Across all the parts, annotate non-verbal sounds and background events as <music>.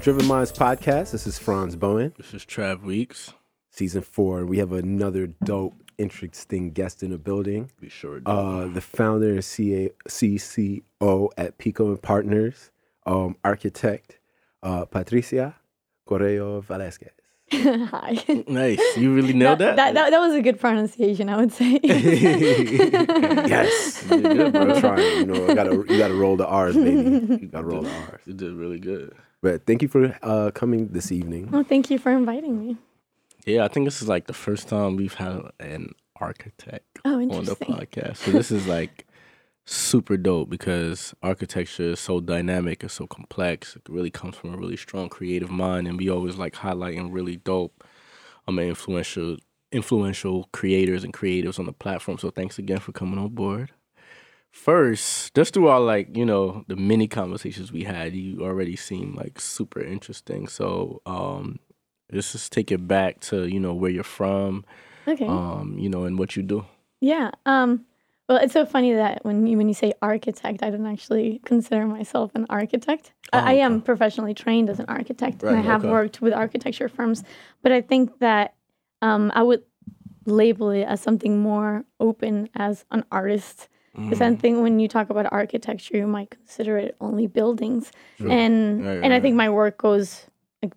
Driven Minds podcast. This is Franz Bowen, This is Trav Weeks. season four. We have another dope, interesting guest in the building. Be sure. to Uh, the founder and CA, CCO at Pico and Partners, um, architect uh, Patricia Correo Velasquez. <laughs> Hi. nice. You really nailed that. That, that, that was a good pronunciation, I would say. <laughs> <laughs> yes, You did good, bro. I'm trying. You know, I gotta you gotta roll the R's, baby. You gotta roll the R's. You did really good. But thank you for uh, coming this evening. well, thank you for inviting me. Yeah, I think this is like the first time we've had an architect Oh, on the podcast. So this is like super dope because architecture is so dynamic, and so complex. It really comes from a really strong creative mind, and we always like highlighting really dope, I mean, influential, influential creators and creatives on the platform. So thanks again for coming on board. First, just through our like you know the many conversations we had, you already seem like super interesting. So um, let's just take it back to you know where you're from, Okay. um, you know, and what you do. yeah. Um, well, it's so funny that when you when you say architect, I don't actually consider myself an architect. Oh, I, I am professionally trained as an architect, and I have okay. worked with architecture firms. But I think that um, I would label it as something more open as an artist. Because I Mm. think when you talk about architecture, you might consider it only buildings, Sure. and Right, and I think my work goes like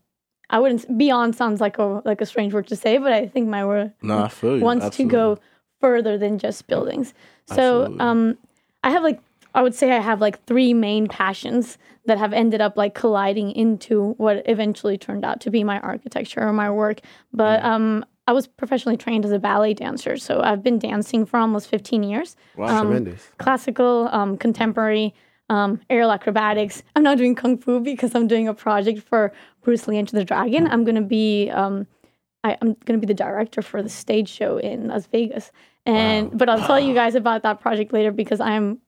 I wouldn't beyond sounds like a like a strange word to say, but I think my work No, I feel you. wants Absolutely. to go further than just buildings. So um, I have like I would say I have like three main passions that have ended up like colliding into what eventually turned out to be my architecture or my work. But Mm. um, I was professionally trained as a ballet dancer, so I've been dancing for almost 15 years Wow. um, Tremendous. classical, um, contemporary, um, aerial acrobatics. I'm not doing kung fu because I'm doing a project for Bruce Lee Enter the Dragon. I'm gonna be um, I, I'm gonna be the director for the stage show in Las Vegas, and Wow. but I'll tell you guys about that project later because I'm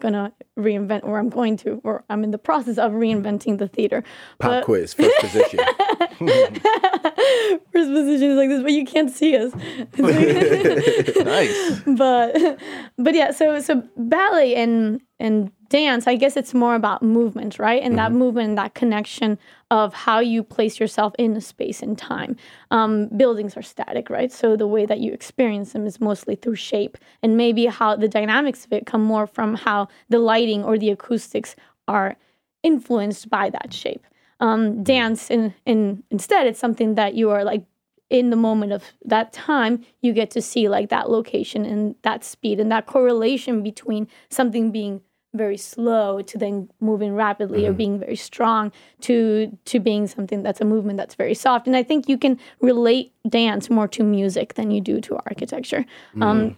gonna reinvent, or I'm going to, or I'm in the process of reinventing the theater. Pop But- quiz, first position. <laughs> First position is like this, but you can't see us. <laughs> nice. <laughs> but but yeah so so ballet and and dance i guess it's more about movement right? And that movement and that connection of how you place yourself in a space and time. Um, buildings are static right? So the way that you experience them is mostly through shape. And maybe how the dynamics of it come more from how the lighting or the acoustics are influenced by that shape. Um, dance in, in instead it's something that you are like in the moment of that time, you get to see like that location and that speed and that correlation between something being very slow to then moving rapidly or being very strong to to being something that's a movement that's very soft. And I think you can relate dance more to music than you do to architecture. Um,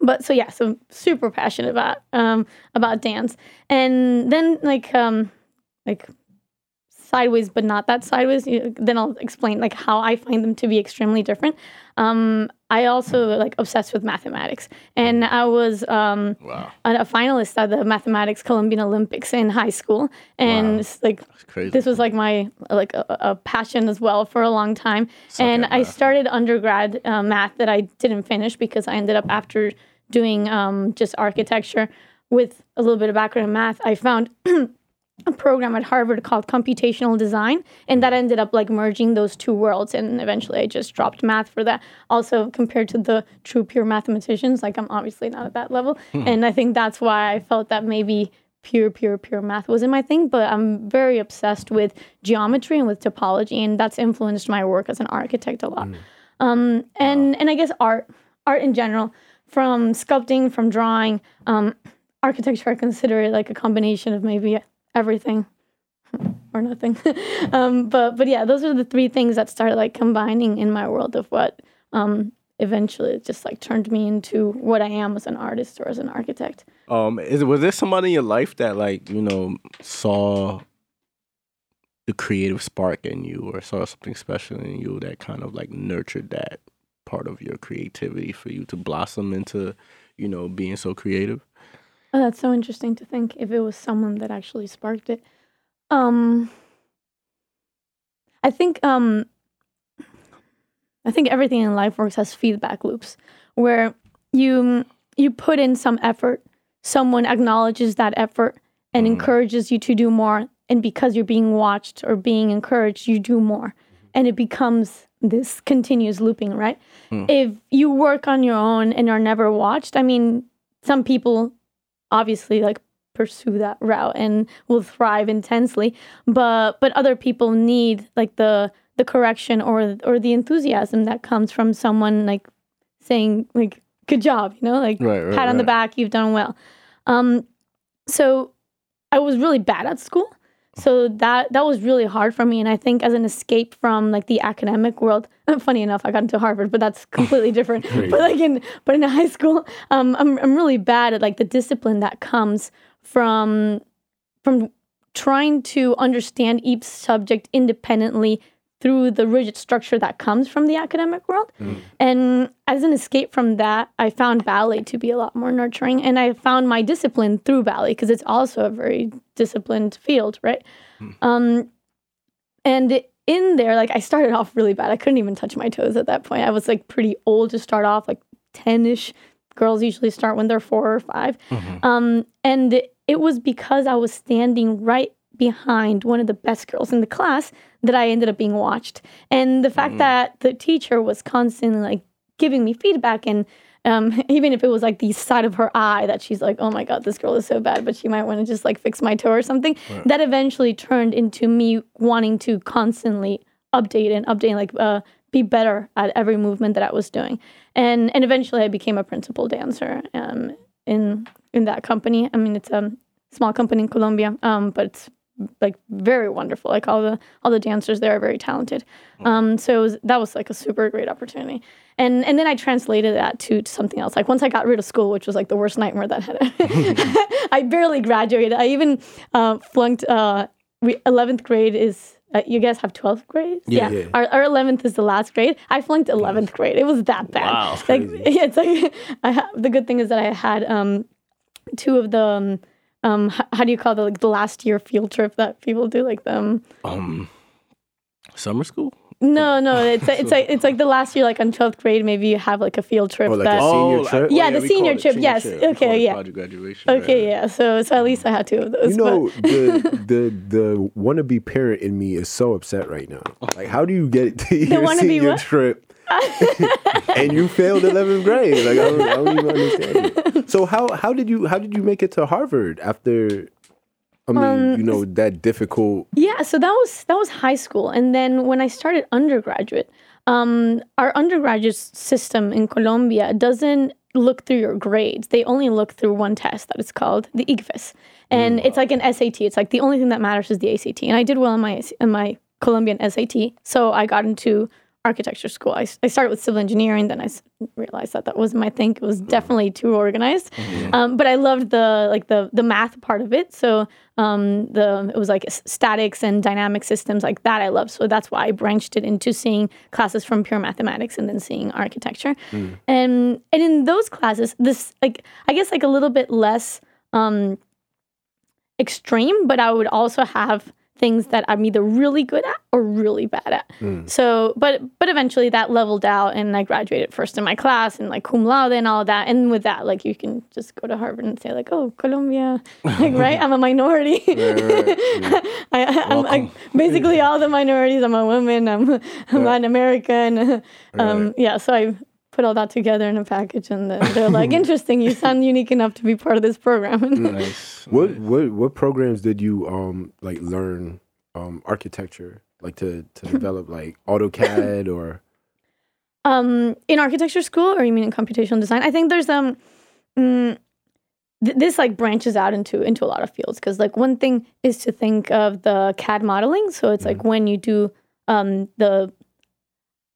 but so yeah, so super passionate about um, about dance, and then like um, like sideways, but not that sideways. you- Then I'll explain like how I find them to be extremely different. Um, I also like obsessed with mathematics, and I was um, Wow. a, a finalist at the mathematics Colombian Olympics in high school, and Wow. like this was like my like a, a passion as well for a long time Suck and i started undergrad uh, math that i didn't finish because i ended up after doing um, just architecture with a little bit of background in math i found <clears throat> a program at harvard called computational design and that ended up like merging those two worlds and eventually i just dropped math for that also compared to the true pure mathematicians like i'm obviously not at that level and i think that's why i felt that maybe pure, pure, pure math wasn't my thing, but I'm very obsessed with geometry and with topology, and that's influenced my work as an architect a lot. Um, and and I guess art, art in general, from sculpting, from drawing, um, architecture. I consider it like a combination of maybe everything <laughs> or nothing. <laughs> um, but but yeah, those are the three things that started like combining in my world of what um, eventually just like turned me into what I am as an artist or as an architect. Um, is was there somebody in your life that like you know saw the creative spark in you, or saw something special in you that kind of like nurtured that part of your creativity for you to blossom into, you know, being so creative? Oh, that's so interesting to think if it was someone that actually sparked it. Um, I think um, I think everything in life works as feedback loops, where you you put in some effort, someone acknowledges that effort and Mhm. encourages you to do more, and because you're being watched or being encouraged, you do more, and it becomes this continuous looping, right? If you work on your own and are never watched, I mean, some people obviously like pursue that route and will thrive intensely. But but other people need like the the correction or or the enthusiasm that comes from someone like saying like good job you know like Right, right, pat on the back you've done well. Um so i was really bad at school so that that was really hard for me. And i think as an escape from like the academic world <laughs> funny enough i got into harvard but that's <laughs> completely different. But like in but in <laughs> high school um I'm, I'm really bad at like the discipline that comes from from trying to understand each subject independently through the rigid structure that comes from the academic world. And as an escape from that, I found ballet to be a lot more nurturing. And I found my discipline through ballet because it's also a very disciplined field, right? Um, and in there, like I started off really bad. I couldn't even touch my toes at that point. I was like pretty old to start off, like 10 ish. Girls usually start when they're four or 5 Um, and it was because I was standing right behind one of the best girls in the class that I ended up being watched. And the fact that the teacher was constantly like giving me feedback and um, <laughs> even if it was like the side of her eye that she's like, oh my God, this girl is so bad, but she might want to just like fix my toe or something, that eventually turned into me wanting to constantly update and update, like uh, be better at every movement that I was doing. And and eventually I became a principal dancer um, in in that company. I mean, it's a small company in Colombia, um, but it's like very wonderful. Like all the all the dancers there are very talented. Um, so it was, that was like a super great opportunity. And and then I translated that to, to something else. Like once I got rid of school, which was like the worst nightmare that had. <laughs> <laughs> I barely graduated. I even uh, flunked. Uh, eleventh grade is. Uh, you guys have 12th grade? Yeah. Yeah. Our, our 11th is the last grade. I flunked 11th grade. It was that bad. Wow. Like, yeah, <laughs> it's like, I ha- the good thing is that I had um, two of the, um, um, h- how do you call the, like the last year field trip that people do? Like them. Um, summer school. No, no, it's it's like it's like the last year, like on twelfth grade, maybe you have like a field trip Oh, like a that. senior like- trip? Yeah, the senior trip, senior yes. trip. Okay, yeah. Project graduation. Okay, right. yeah. So so at least I had two of those. You but- know, the <laughs> the the wannabe parent in me is so upset right now. Like, how do you get to your wannabe senior what? trip <laughs> and you failed eleventh grade? Like, I don't, I don't even understand. It. So how how did you how did you make it to Harvard after? I mean, Um, you know that difficult. Yeah, so that was that was high school, and then when I started undergraduate, um, our undergraduate system in Colombia doesn't look through your grades. They only look through one test that is called the ICFES, and it's like an SAT. It's like the only thing that matters is the ACT. And I did well in my in my Colombian SAT, so I got into architecture school. I, I started with civil engineering, then I realized that that wasn't my thing. It was definitely too organized, um, but I loved the like the the math part of it. So um, the it was like statics and dynamic systems like that. I loved. So that's why I branched it into seeing classes from pure mathematics and then seeing architecture. And and in those classes, this like I guess like a little bit less um, extreme, but I would also have things that I'm either really good at or really bad at. So, but but eventually that leveled out, and I graduated first in my class and like cum laude and all that. And with that, like you can just go to Harvard and say like, oh, Colombia, <laughs> like right, I'm a minority. <laughs> I, I'm like basically <laughs> all the minorities. I'm a woman. I'm I'm Latin American. Um, yeah, so I put all that together in a package, and then they're like, <laughs> interesting. You sound unique enough to be part of this program. <laughs> Nice. What what what programs did you um like learn um architecture like to to <laughs> develop like AutoCAD or Um, in architecture school, or you mean in computational design? I think there's um, mm, th- this like branches out into into a lot of fields because like one thing is to think of the CAD modeling. So it's like when you do um the,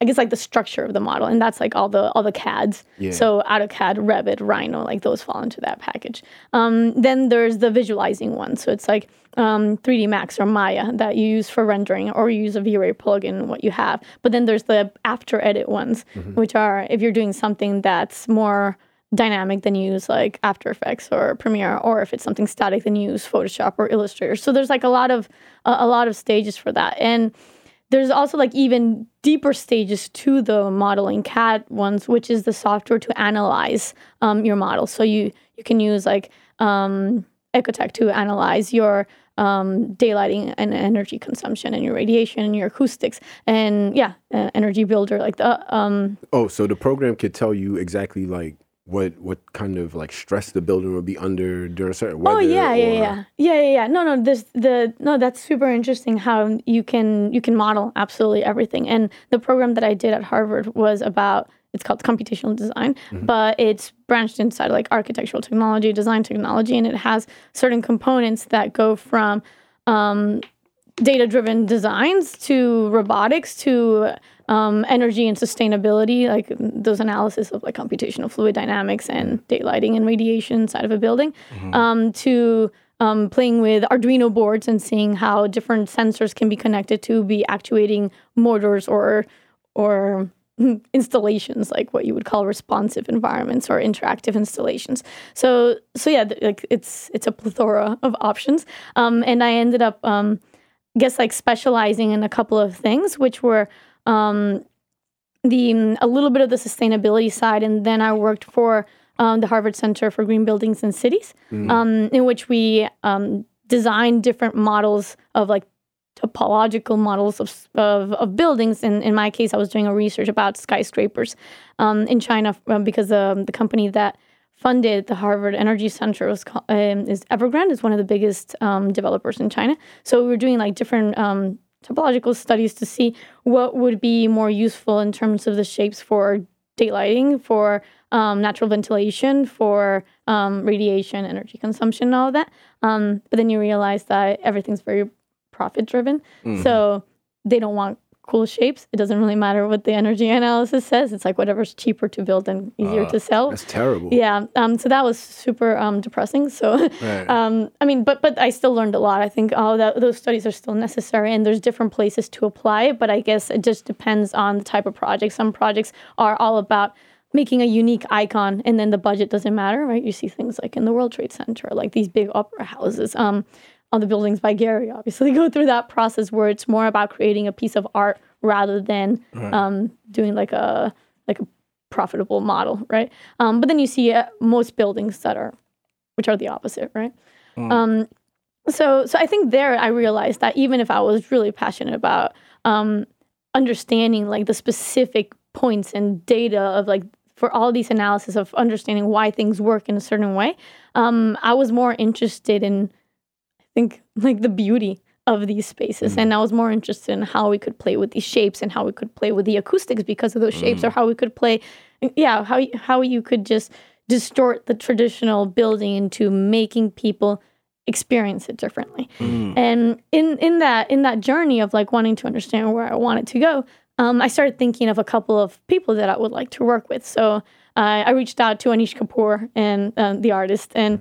I guess like the structure of the model, and that's like all the all the CADs. Yeah. So AutoCAD, Revit, Rhino, like those fall into that package. Um, then there's the visualizing one. So it's like um, 3D Max or Maya that you use for rendering, or you use a V-Ray plugin, what you have. But then there's the After Edit ones, which are if you're doing something that's more dynamic, then you use like After Effects or Premiere, or if it's something static, then you use Photoshop or Illustrator. So there's like a lot of a, a lot of stages for that, and there's also like even deeper stages to the modeling CAD ones, which is the software to analyze um, your model. So you you can use like um, Ecotect to analyze your um, daylighting and energy consumption and your radiation and your acoustics and yeah, uh, energy builder like the um, Oh, so the program could tell you exactly like what what kind of like stress the building would be under during a certain weather. Oh yeah, yeah, yeah, yeah, yeah, yeah. No, no, this the no. That's super interesting how you can you can model absolutely everything. And the program that I did at Harvard was about it's called computational design, but it's branched inside like architectural technology, design technology, and it has certain components that go from um, data driven designs to robotics to um, energy and sustainability, like those analysis of like computational fluid dynamics and daylighting and radiation inside of a building, um, to um, playing with Arduino boards and seeing how different sensors can be connected to be actuating motors or or installations like what you would call responsive environments or interactive installations. So so yeah like it's it's a plethora of options. Um, and i ended up um, guess like specializing in a couple of things which were um, the a little bit of the sustainability side and then i worked for um, the harvard center for green buildings and cities um, in which we um, designed different models of like topological models of, of, of buildings. And in my case, I was doing a research about skyscrapers um, in China um, because um, the company that funded the Harvard Energy Center was called, um, is Evergrande, is one of the biggest um, developers in China. So we were doing like different um, topological studies to see what would be more useful in terms of the shapes for daylighting, for um, natural ventilation, for um, radiation, energy consumption, and all of that. Um, but then you realize that everything's very profit driven. So they don't want cool shapes. It doesn't really matter what the energy analysis says. It's like whatever's cheaper to build and easier to sell. That's terrible. Yeah. Um, so that was super um, depressing. So, Right. <laughs> um, I mean, but but I still learned a lot. I think all that those studies are still necessary, and there's different places to apply. But I guess it just depends on the type of project. Some projects are all about making a unique icon, and then the budget doesn't matter, right? You see things like in the World Trade Center, like these big opera houses. Um, on the buildings by Gehry, obviously <laughs> go through that process where it's more about creating a piece of art rather than um, doing like a like a profitable model, right? Um, but then you see uh, most buildings that are, which are the opposite, right? Um, so, so I think there I realized that even if I was really passionate about um, understanding like the specific points and data of like for all these analysis of understanding why things work in a certain way, um, I was more interested in, think, like the beauty of these spaces, and I was more interested in how we could play with these shapes and how we could play with the acoustics because of those shapes, or how we could play, yeah, how how you could just distort the traditional building into making people experience it differently. And in in that in that journey of like wanting to understand where I wanted to go, um, I started thinking of a couple of people that I would like to work with. So uh, I reached out to Anish Kapoor and um, the artist, and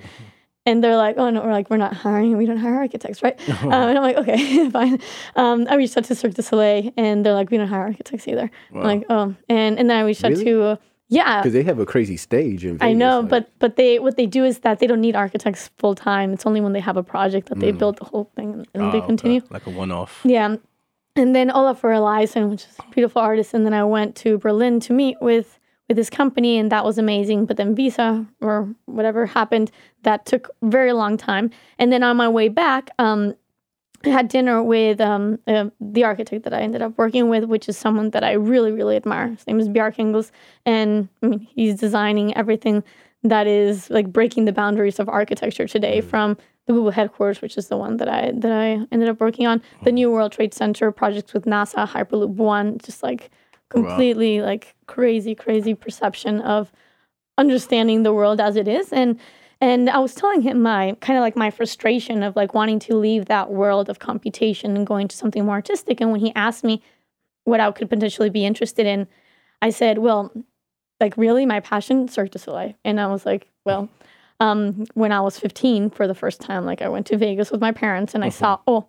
and they're like, oh no, we're like we're not hiring, we don't hire architects, right? <laughs> um, and I'm like, okay, <laughs> fine. Um, I reached out to Cirque du Soleil, and they're like, we don't hire architects either. I'm like, oh, and and then I reached Really? out to uh, yeah, Because they have a crazy stage in Vegas. I know, like- but but they what they do is that they don't need architects full time. It's only when they have a project that they build the whole thing and, Oh, they okay. continue. Like a one off. Yeah. And then Olafur Eliasson, which is a beautiful artist, and then I went to Berlin to meet with with this company, and that was amazing. But then visa or whatever happened, that took very long time. And then on my way back, um, I had dinner with um, uh, the architect that I ended up working with, which is someone that I really, really admire. His name is Bjarke Ingels, and I mean, he's designing everything that is like breaking the boundaries of architecture today, from the Google headquarters, which is the one that I that I ended up working on, the New World Trade Center projects with NASA, Hyperloop One, just like completely like crazy, crazy perception of understanding the world as it is, and and I was telling him my kind of like my frustration of like wanting to leave that world of computation and going to something more artistic. And when he asked me what I could potentially be interested in, I said, well, like really my passion, Cirque du Soleil. And I was like, well, um, when I was 15 for the first time, like I went to Vegas with my parents and I saw Oh.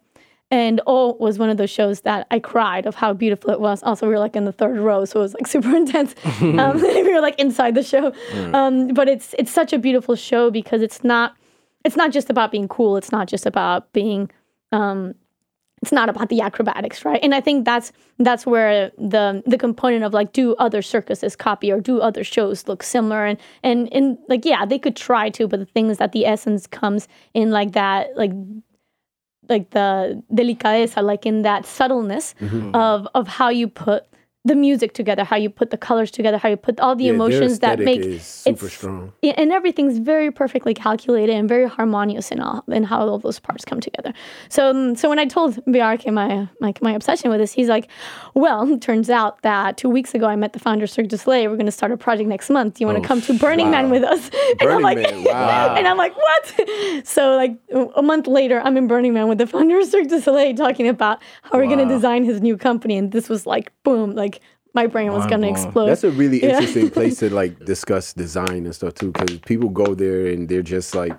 And Oh was one of those shows that I cried of how beautiful it was. Also, we were like in the third row, so it was like <laughs> super intense. <laughs> um, <laughs> we were like inside the show. Um, but it's it's such a beautiful show because it's not it's not just about being cool. It's not just about being um, it's not about the acrobatics, right? And I think that's that's where the the component of like do other circuses copy or do other shows look similar and and and like yeah, they could try to, but the thing is that the essence comes in like that like like the delicadeza, like in that subtleness Mm-hmm. of of how you put the music together, how you put the colors together, how you put all the Yeah, emotions that make is super strong. and everything's very perfectly calculated and very harmonious in all in how all those parts come together. So, um, so when I told Bjarke my, my my obsession with this, he's like, "Well, <laughs> turns out that two weeks ago I met the founder of Cirque du Soleil. We're going to start a project next month. Do you want to Oh, come to Burning Man with us?" <laughs> and I'm Burning like, Man, wow. <laughs> and I'm like, "What?" So, like a month later, I'm in Burning Man with the founder of Cirque du Soleil talking about how we're going to design his new company, and this was like, boom, like. My brain was going to explode. That's a really Yeah. interesting place to <laughs> like discuss design and stuff too, because people go there and they're just like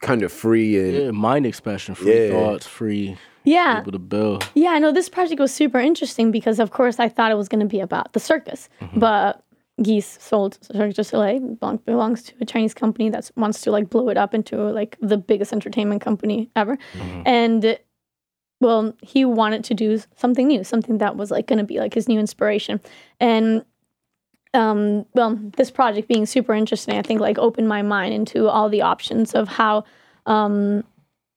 kind of free and Yeah, mind expression, free Yeah. thoughts, free yeah. able to build. Yeah, I know this project was super interesting because, of course, I thought it was going to be about the circus, mm-hmm. but Geese sold Cirque du Soleil belong- belongs to a Chinese company that wants to like blow it up into like the biggest entertainment company ever, mm-hmm. and well, he wanted to do something new, something that was like going to be like his new inspiration, and um, well, this project being super interesting, I think like opened my mind into all the options of how um,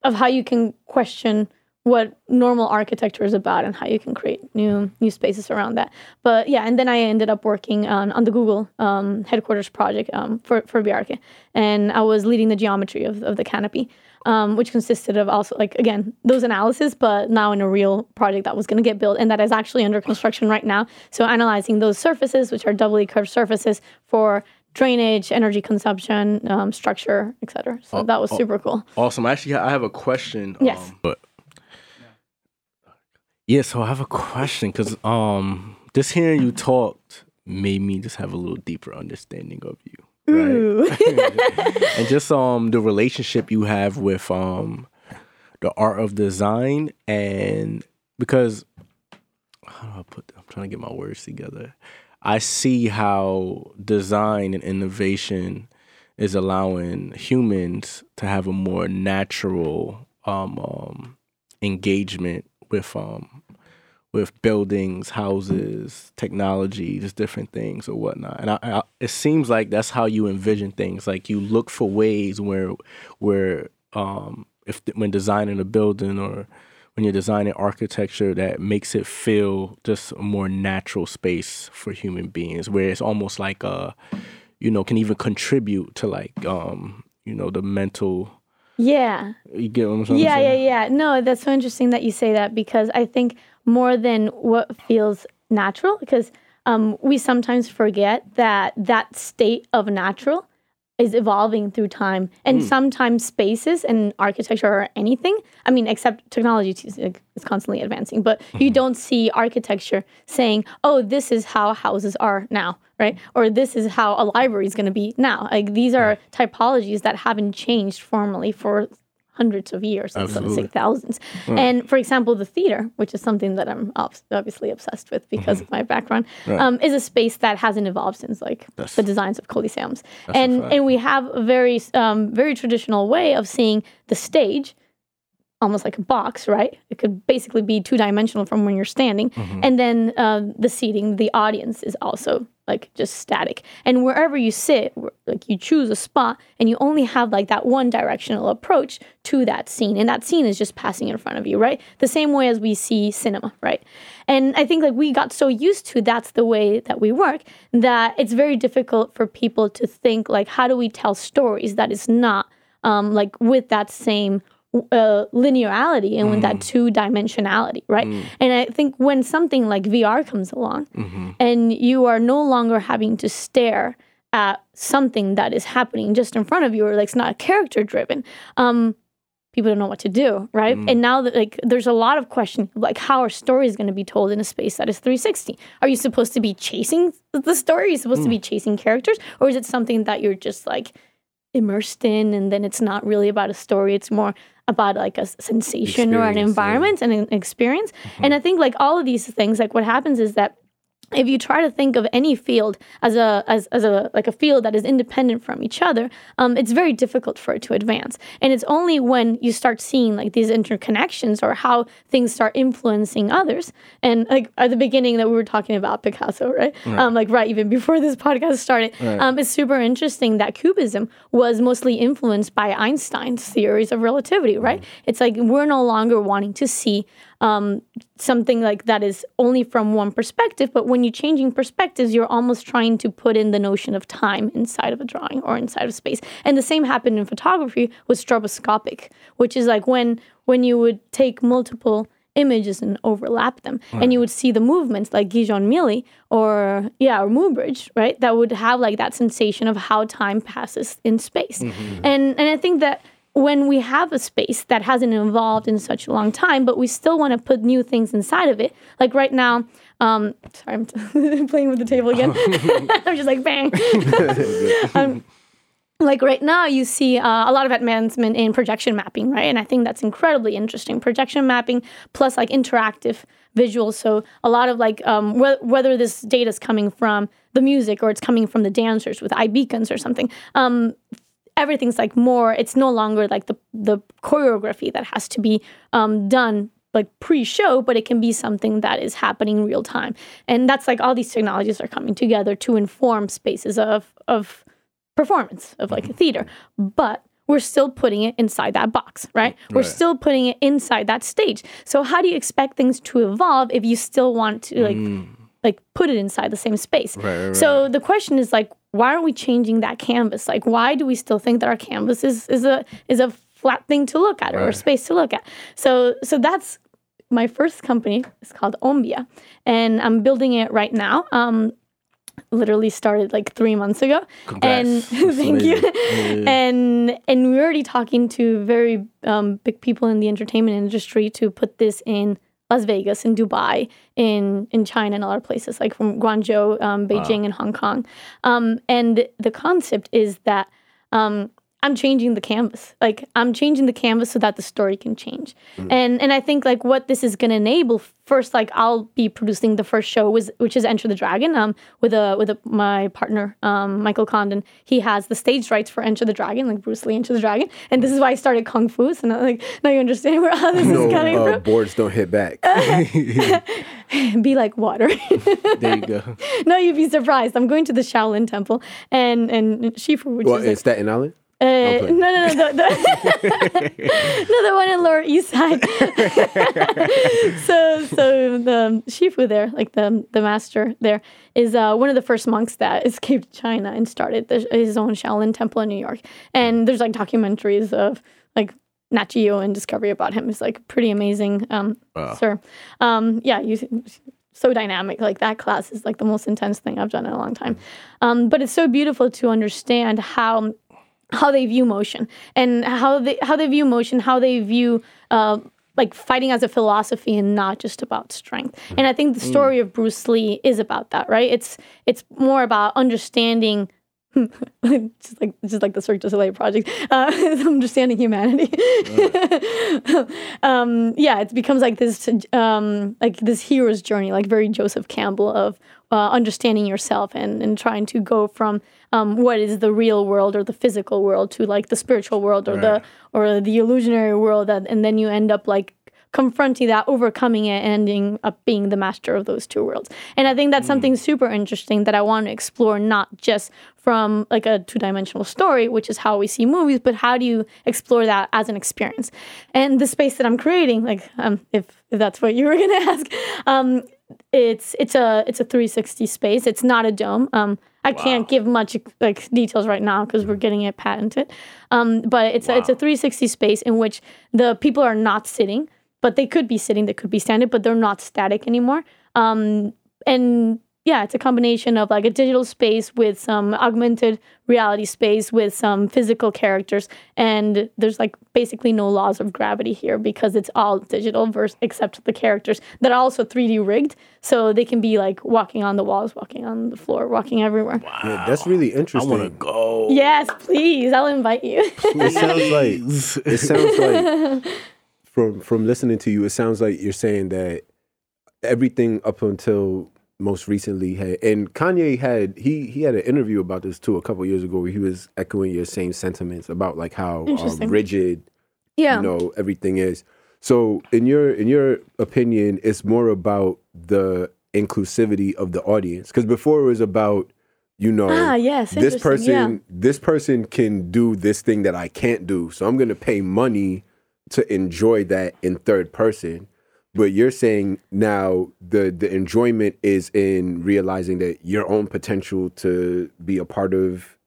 of how you can question what normal architecture is about and how you can create new new spaces around that. But yeah, and then I ended up working on, on the Google um, headquarters project um, for for Bjarke, and I was leading the geometry of, of the canopy, um, which consisted of also like again those analysis, but now in a real project that was going to get built and that is actually under construction right now. So analyzing those surfaces, which are doubly curved surfaces for drainage, energy consumption, um, structure, etc. So that was super cool. Awesome. Actually, I have a question. Yes. Um, but yeah, so I have a question because um, just hearing you talk made me just have a little deeper understanding of you. Right. <laughs> and just um the relationship you have with um the art of design and because how do I put I'm trying to get my words together. I see how design and innovation is allowing humans to have a more natural um, um engagement with um with buildings, houses, technology, just different things or whatnot. And I, I, it seems like that's how you envision things. Like you look for ways where, where um, if when designing a building or when you're designing architecture, that makes it feel just a more natural space for human beings, where it's almost like a, you know, can even contribute to like, um, you know, the mental. Yeah. You get what I'm saying? Yeah, yeah, yeah. No, that's so interesting that you say that because I think more than what feels natural, because um, we sometimes forget that that state of natural is evolving through time, and sometimes spaces and architecture or anything. I mean, except technology is constantly advancing, but you don't see architecture saying, "Oh, this is how houses are now." Right, or this is how a library is going to be now. Like these are typologies that haven't changed formally for hundreds of years, and some say Absolutely. thousands. And for example, the theater, which is something that I'm obviously obsessed with because of my background, um, is a space that hasn't evolved since like That's- the designs of coliseums. a And and we have a very um, very traditional way of seeing the stage. Almost like a box, right? It could basically be two dimensional from when you're standing, Mm-hmm. and then uh, the seating, the audience is also like just static. And wherever you sit, like you choose a spot, and you only have like that one directional approach to that scene, and that scene is just passing in front of you, right? The same way as we see cinema, right? And I think like we got so used to that's the way that we work that it's very difficult for people to think like how do we tell stories that is not um, like with that same uh, linearity and with that mm. two dimensionality, right? Mm. And I think when something like VR comes along mm-hmm. and you are no longer having to stare at something that is happening just in front of you or like it's not character driven, um, people don't know what to do, right? Mm. And now that like there's a lot of question like how are stories going to be told in a space that is 360? Are you supposed to be chasing the story? Are you supposed to be chasing characters, or is it something that you're just like immersed in, and then it's not really about a story? It's more about like a sensation or an Experience, yeah. environment and an experience. And uh-huh. I think like all of these things, like what happens is that if you try to think of any field as a as, as a like a field that is independent from each other um, it's very difficult for it to advance. And it's only when you start seeing like these interconnections or how things start influencing others and like at the beginning that we were talking about picasso right, Um, like right even before this podcast started um, it's super interesting that cubism was mostly influenced by einstein's theories of relativity right? It's like we're no longer wanting to see um, something like that is only from one perspective. But when you're changing perspectives, you're almost trying to put in the notion of time inside of a drawing or inside of space. And the same happened in photography with stroboscopic, which is like when when you would take multiple images and overlap them and you would see the movements like Gjon Mili or yeah or Muybridge right that would have like that sensation of how time passes in space and and I think that when we have a space that hasn't evolved in such a long time, but we still want to put new things inside of it. Like right now, um, sorry, I'm <laughs> playing with the table again. <laughs> <laughs> I'm just like bang. um, like right now, you see uh, a lot of advancement in projection mapping, right? And I think that's incredibly interesting. Projection mapping plus like interactive visuals. So a lot of like um, wh- whether this data is coming from the music or it's coming from the dancers with iBeacons or something. Um, everything's like more it's no longer like the the choreography that has to be um, done like pre-show but it can be something that is happening in real time. And that's like all these technologies are coming together to inform spaces of of performance of like a theater. But we're still putting it inside that box right? Mm-hmm. We're Right. still putting it inside that stage. So how do you expect things to evolve if you still want to like mm. Like put it inside the same space. Right, right, So the question is like, why aren't we changing that canvas? Like, why do we still think that our canvas is is a is a flat thing to look at or a space to look at? So so that's my first company. It's called Ombia, and I'm building it right now. Um, literally started like three months ago. And <laughs> thank you. and and we're already talking to very um, big people in the entertainment industry to put this in Las Vegas, in Dubai, in in China, and other places like from Guangzhou, um, Beijing, and Hong Kong. Um, and the concept is that um, I'm changing the canvas. Like I'm changing the canvas so that the story can change. And and I think like what this is going to enable first, like I'll be producing the first show, was, which is Enter the Dragon, um, with a with a, my partner um, Michael Condon. He has the stage rights for Enter the Dragon, like Bruce Lee Enter the Dragon, and this is why I started kung fu. So now, like now you understand where all this No is coming uh, from. boards don't hit back. <laughs> Be like water. <laughs> there you go. <laughs> no, you'd be surprised. I'm going to the Shaolin Temple and and Shifu, which well, is in like, Staten Island. Uh, no, no, no, the, <laughs> the, no, the one in Lower East Side. <laughs> so, so the Shifu there, like the the master there, is uh, one of the first monks that escaped China and started the, his own Shaolin temple in New York. And there's like documentaries of like Nat Geo and Discovery about him. It's like pretty amazing, um, Wow. sir. Um, yeah, you so dynamic. Like that class is like the most intense thing I've done in a long time. Um, but it's so beautiful to understand how how they view motion and how they how they view motion, how they view uh, like fighting as a philosophy and not just about strength. And I think the story of Bruce Lee is about that, right? It's it's more about understanding. <laughs> just like just like the Cirque du Soleil project, uh, <laughs> understanding humanity. <laughs> um, yeah, it becomes like this um, like this hero's journey, like very Joseph Campbell of uh, understanding yourself and and trying to go from um, what is the real world or the physical world to like the spiritual world or the or the illusionary world, that, and then you end up like confronting that, overcoming it, and ending up being the master of those two worlds. And I think that's something super interesting that I want to explore, not just from like a two-dimensional story, which is how we see movies, but how do you explore that as an experience? And the space that I'm creating, like um, if if that's what you were <laughs> gonna ask, um, it's it's a it's a 360 space. It's not a dome. Um, I can't give much like details right now because we're getting it patented. Um, but it's a, it's a 360 space in which the people are not sitting, but they could be sitting, they could be standing, but they're not static anymore. Um, and yeah, it's a combination of like a digital space with some augmented reality space with some physical characters, and there's like basically no laws of gravity here because it's all digital, versus except the characters that are also 3D rigged, so they can be like walking on the walls, walking on the floor, walking everywhere. Yeah, that's really interesting. I interesting. want to go. Yes, please, I'll invite you. It sounds like it sounds like <laughs> from from listening to you, it sounds like you're saying that everything up until most recently had, and Kanye had he he had an interview about this too a couple years ago where he was echoing your same sentiments about like how um, rigid Yeah. you know everything is. So in your in your opinion, it's more about the inclusivity of the audience because before it was about you know Ah, yes, this person yeah. this person can do this thing that I can't do, so I'm gonna pay money to enjoy that in third person. But you're saying now the the enjoyment is in realizing that your own potential to be a part of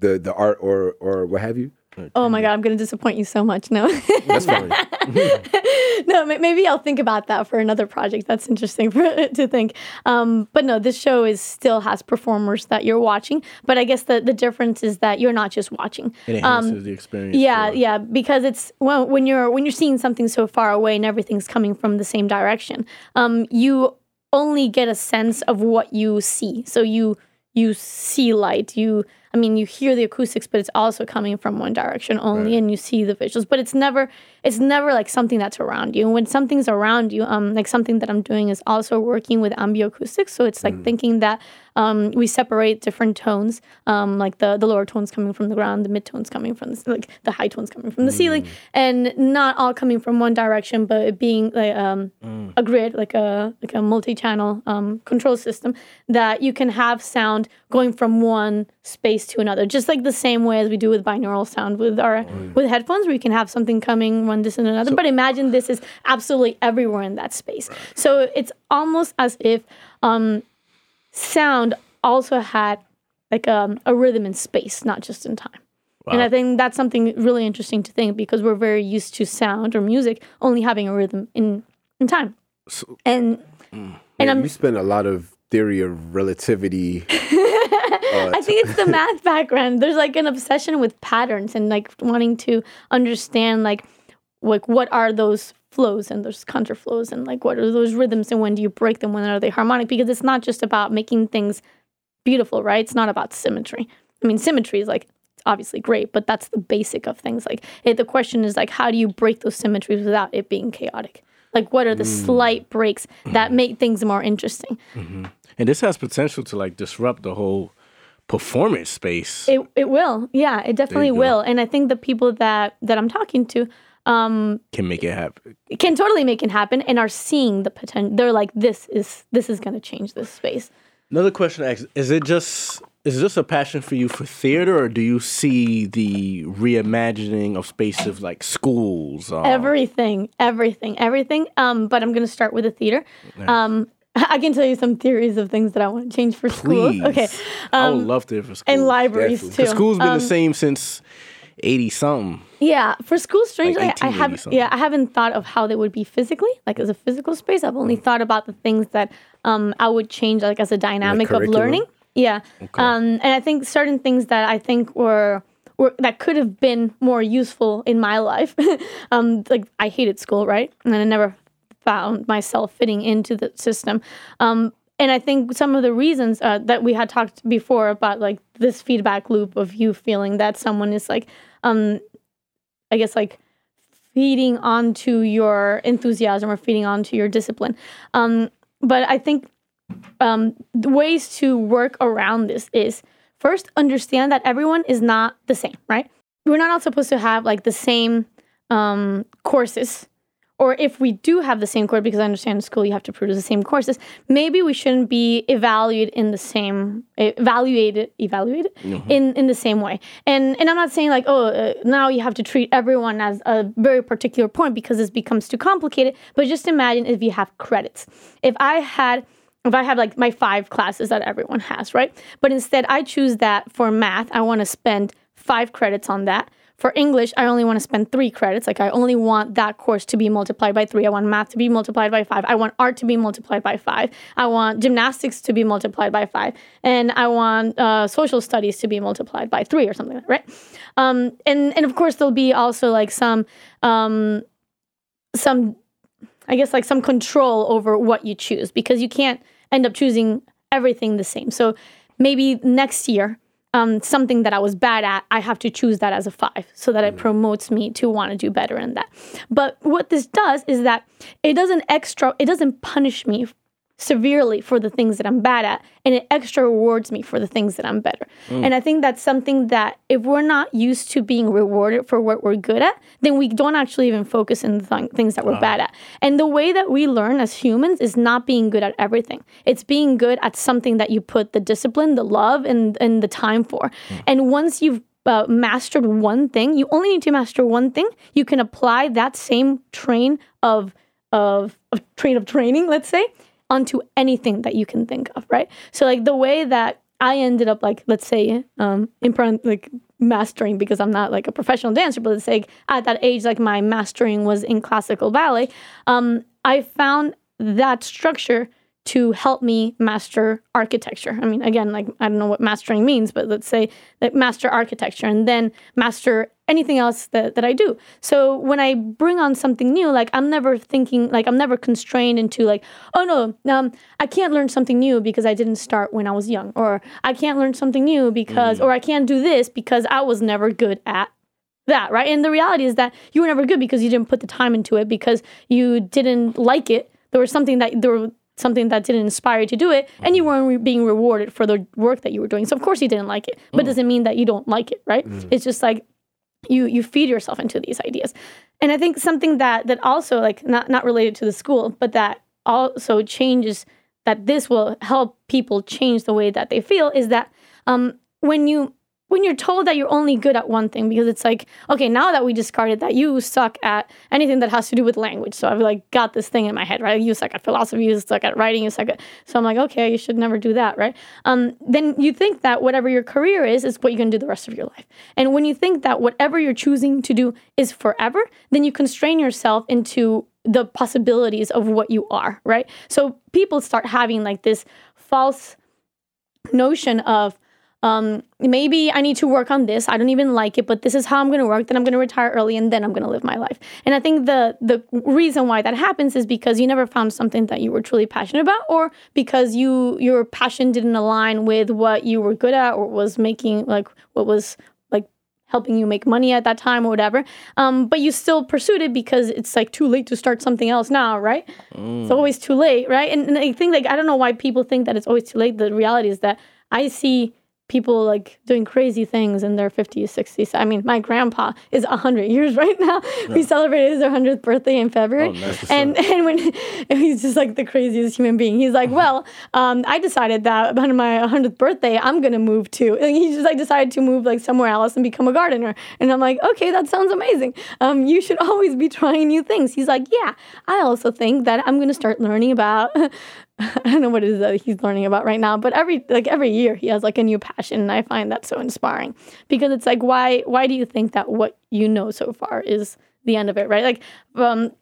the the art or or what have you. Oh my god, I'm gonna disappoint you so much. No. That's fine. <laughs> no, maybe I'll think about that for another project. That's interesting <laughs> for, to think. Um, but no, this show is still has performers that you're watching. But I guess the, the difference is that you're not just watching. It enhances the experience. Um, Yeah, yeah, because it's well when you're when you're seeing something so far away and everything's coming from the same direction. Um, you only get a sense of what you see. So you you see light. You I mean you hear the acoustics, but it's also coming from one direction only, and you see the visuals. But it's never it's never like something that's around you. And when something's around you, um, like something that I'm doing is also working with ambioacoustics. So it's like thinking that um, we separate different tones, um, like the the lower tones coming from the ground, the mid tones coming from the, like the high tones coming from the ceiling, and not all coming from one direction, but it being like um, a grid, like a like a multi-channel um, control system that you can have sound going from one space to another, just like the same way as we do with binaural sound with our with headphones, where you can have something coming one this and another. but imagine this is absolutely everywhere in that space, so it's almost as if um, sound also had like um, a rhythm in space, not just in time. Wow. And I think that's something really interesting to think because we're very used to sound or music only having a rhythm in in time. and and Yeah, I'm you spend a lot of theory of relativity. <laughs> I think it's the math background. There's like an obsession with patterns and like wanting to understand like like what are those flows and those counterflows and like what are those rhythms and when do you break them? When are they harmonic? Because it's not just about making things beautiful right? It's not about symmetry. I mean symmetry is like obviously great but that's the basic of things. Like it, the question is like how do you break those symmetries without it being chaotic? Like what are the mm. slight breaks that mm-hmm. make things more interesting? Mm-hmm. And this has potential to like disrupt the whole performance space. It it will. Yeah, it definitely will. And I think the people that that I'm talking to um can make it happen. can totally make it happen and are seeing the potential. They're like this is this is going to change this space. Another question I ask, is it just is this a passion for you for theater or do you see the reimagining of spaces like schools? Uh, Everything, everything, everything. Um but I'm going to start with the theater. Um <laughs> I can tell you some theories of things that I want to change for schools. please. Okay. I would love to for schools. And libraries definitely. too. The school's been Um, the same since 80 something. Yeah, for school, strangely, I 1880 haven't. something. Yeah, I haven't thought of how they would be physically, like as a physical space. I've Mm. only thought about the things that um, I would change, like as a dynamic of learning. Yeah, um, and I think certain things that I think were. Were, that could have been more useful in my life. <laughs> um, like I hated school, right? And I never found myself fitting into the system. Um, and I think some of the reasons uh, that we had talked before about like this feedback loop of you feeling that someone is like, um, I guess like feeding onto your enthusiasm or feeding onto your discipline. Um, but I think um, ways to work around this is first understand that everyone is not the same, right? We're not all supposed to have like the same um, courses. Or if we do have the same course, because I understand in school you have to produce the same courses, maybe we shouldn't be evaluated in the same evaluated evaluated in in the same way. And and I'm not saying like oh uh, now you have to treat everyone as a very particular point because this becomes too complicated. But just imagine if you have credits. If I had if I have like my five classes that everyone has, right? But instead I choose that for math, I want to spend five credits on that. For English, I only want to spend three credits. Like I only want that course to be multiplied by three. I want math to be multiplied by five. I want art to be multiplied by five. I want gymnastics to be multiplied by five, and I want uh, social studies to be multiplied by three or something, right? Um, and and of course there'll be also like some um, some I guess like some control over what you choose because you can't end up choosing everything the same. So maybe next year, um, something that I was bad at, I have to choose that as a five so that it promotes me to want to do better in that. But what this does is that it doesn't extra, it doesn't punish me severely for the things that I'm bad at and it extra rewards me for the things that I'm better. Mm. And I think that's something that if we're not used to being rewarded for what we're good at, then we don't actually even focus in the th- things that we're bad at. And the way that we learn as humans is not being good at everything. It's being good at something that you put the discipline, the love and and the time for. Mm. And once you've uh, mastered one thing, you only need to master one thing. You can apply that same train of of, of train of training, let's say, onto anything that you can think of, right? So like the way that I ended up like let's say um imprint like mastering because I'm not like a professional dancer, but let's say at that age like my mastering was in classical ballet. Um, I found that structure to help me master architecture. I mean, again, like I don't know what mastering means, but let's say that master architecture and then master anything else that, that I do. So when I bring on something new, like I'm never thinking, like I'm never constrained into like, oh no, um, I can't learn something new because I didn't start when I was young, or I can't learn something new because, mm. or I can't do this because I was never good at that, right? And the reality is that you were never good because you didn't put the time into it because you didn't like it. There was something that there were something that didn't inspire you to do it and you mm-hmm. weren't re- being rewarded for the work that you were doing so of course you didn't like it but mm. doesn't mean that you don't like it right mm. it's just like you you feed yourself into these ideas. And i think something that that also like not not related to the school but that also changes that this will help people change the way that they feel is that um, when you when you're told that you're only good at one thing because it's like okay now that we discarded that you suck at anything that has to do with language. So i've like got this thing in my head right? You suck at philosophy you suck at writing you suck at so i'm like okay you should never do that right? Um, then you think that whatever your career is is what you're going to do the rest of your life. And when you think that whatever you're choosing to do is forever then you constrain yourself into the possibilities of what you are right? So people start having like this false notion of um, maybe I need to work on this. I don't even like it, but this is how I'm going to work. Then I'm going to retire early, and then I'm going to live my life. And I think the the reason why that happens is because you never found something that you were truly passionate about, or because you your passion didn't align with what you were good at, or was making like what was like helping you make money at that time or whatever. Um, but you still pursued it because it's like too late to start something else now, right? Mm. It's always too late, right? And, and I think like I don't know why people think that it's always too late. The reality is that I see people like doing crazy things in their 50s 60s i mean my grandpa is 100 years <laughs> right now. Yeah. we celebrated his 100th birthday in february. Oh, nice. And <laughs> and when <laughs> he's just like the craziest human being. He's like well um, i decided that on my 100th birthday i'm gonna move to and he just like decided to move like somewhere else and become a gardener. And i'm like okay that sounds amazing. Um, you should always be trying new things. He's like yeah i also think that i'm gonna start learning about <laughs> I don't know what it is that he's learning about right now, but every like every year he has like a new passion, and I find that so inspiring because it's like why why do you think that what you know so far is the end of it, right? Like, um,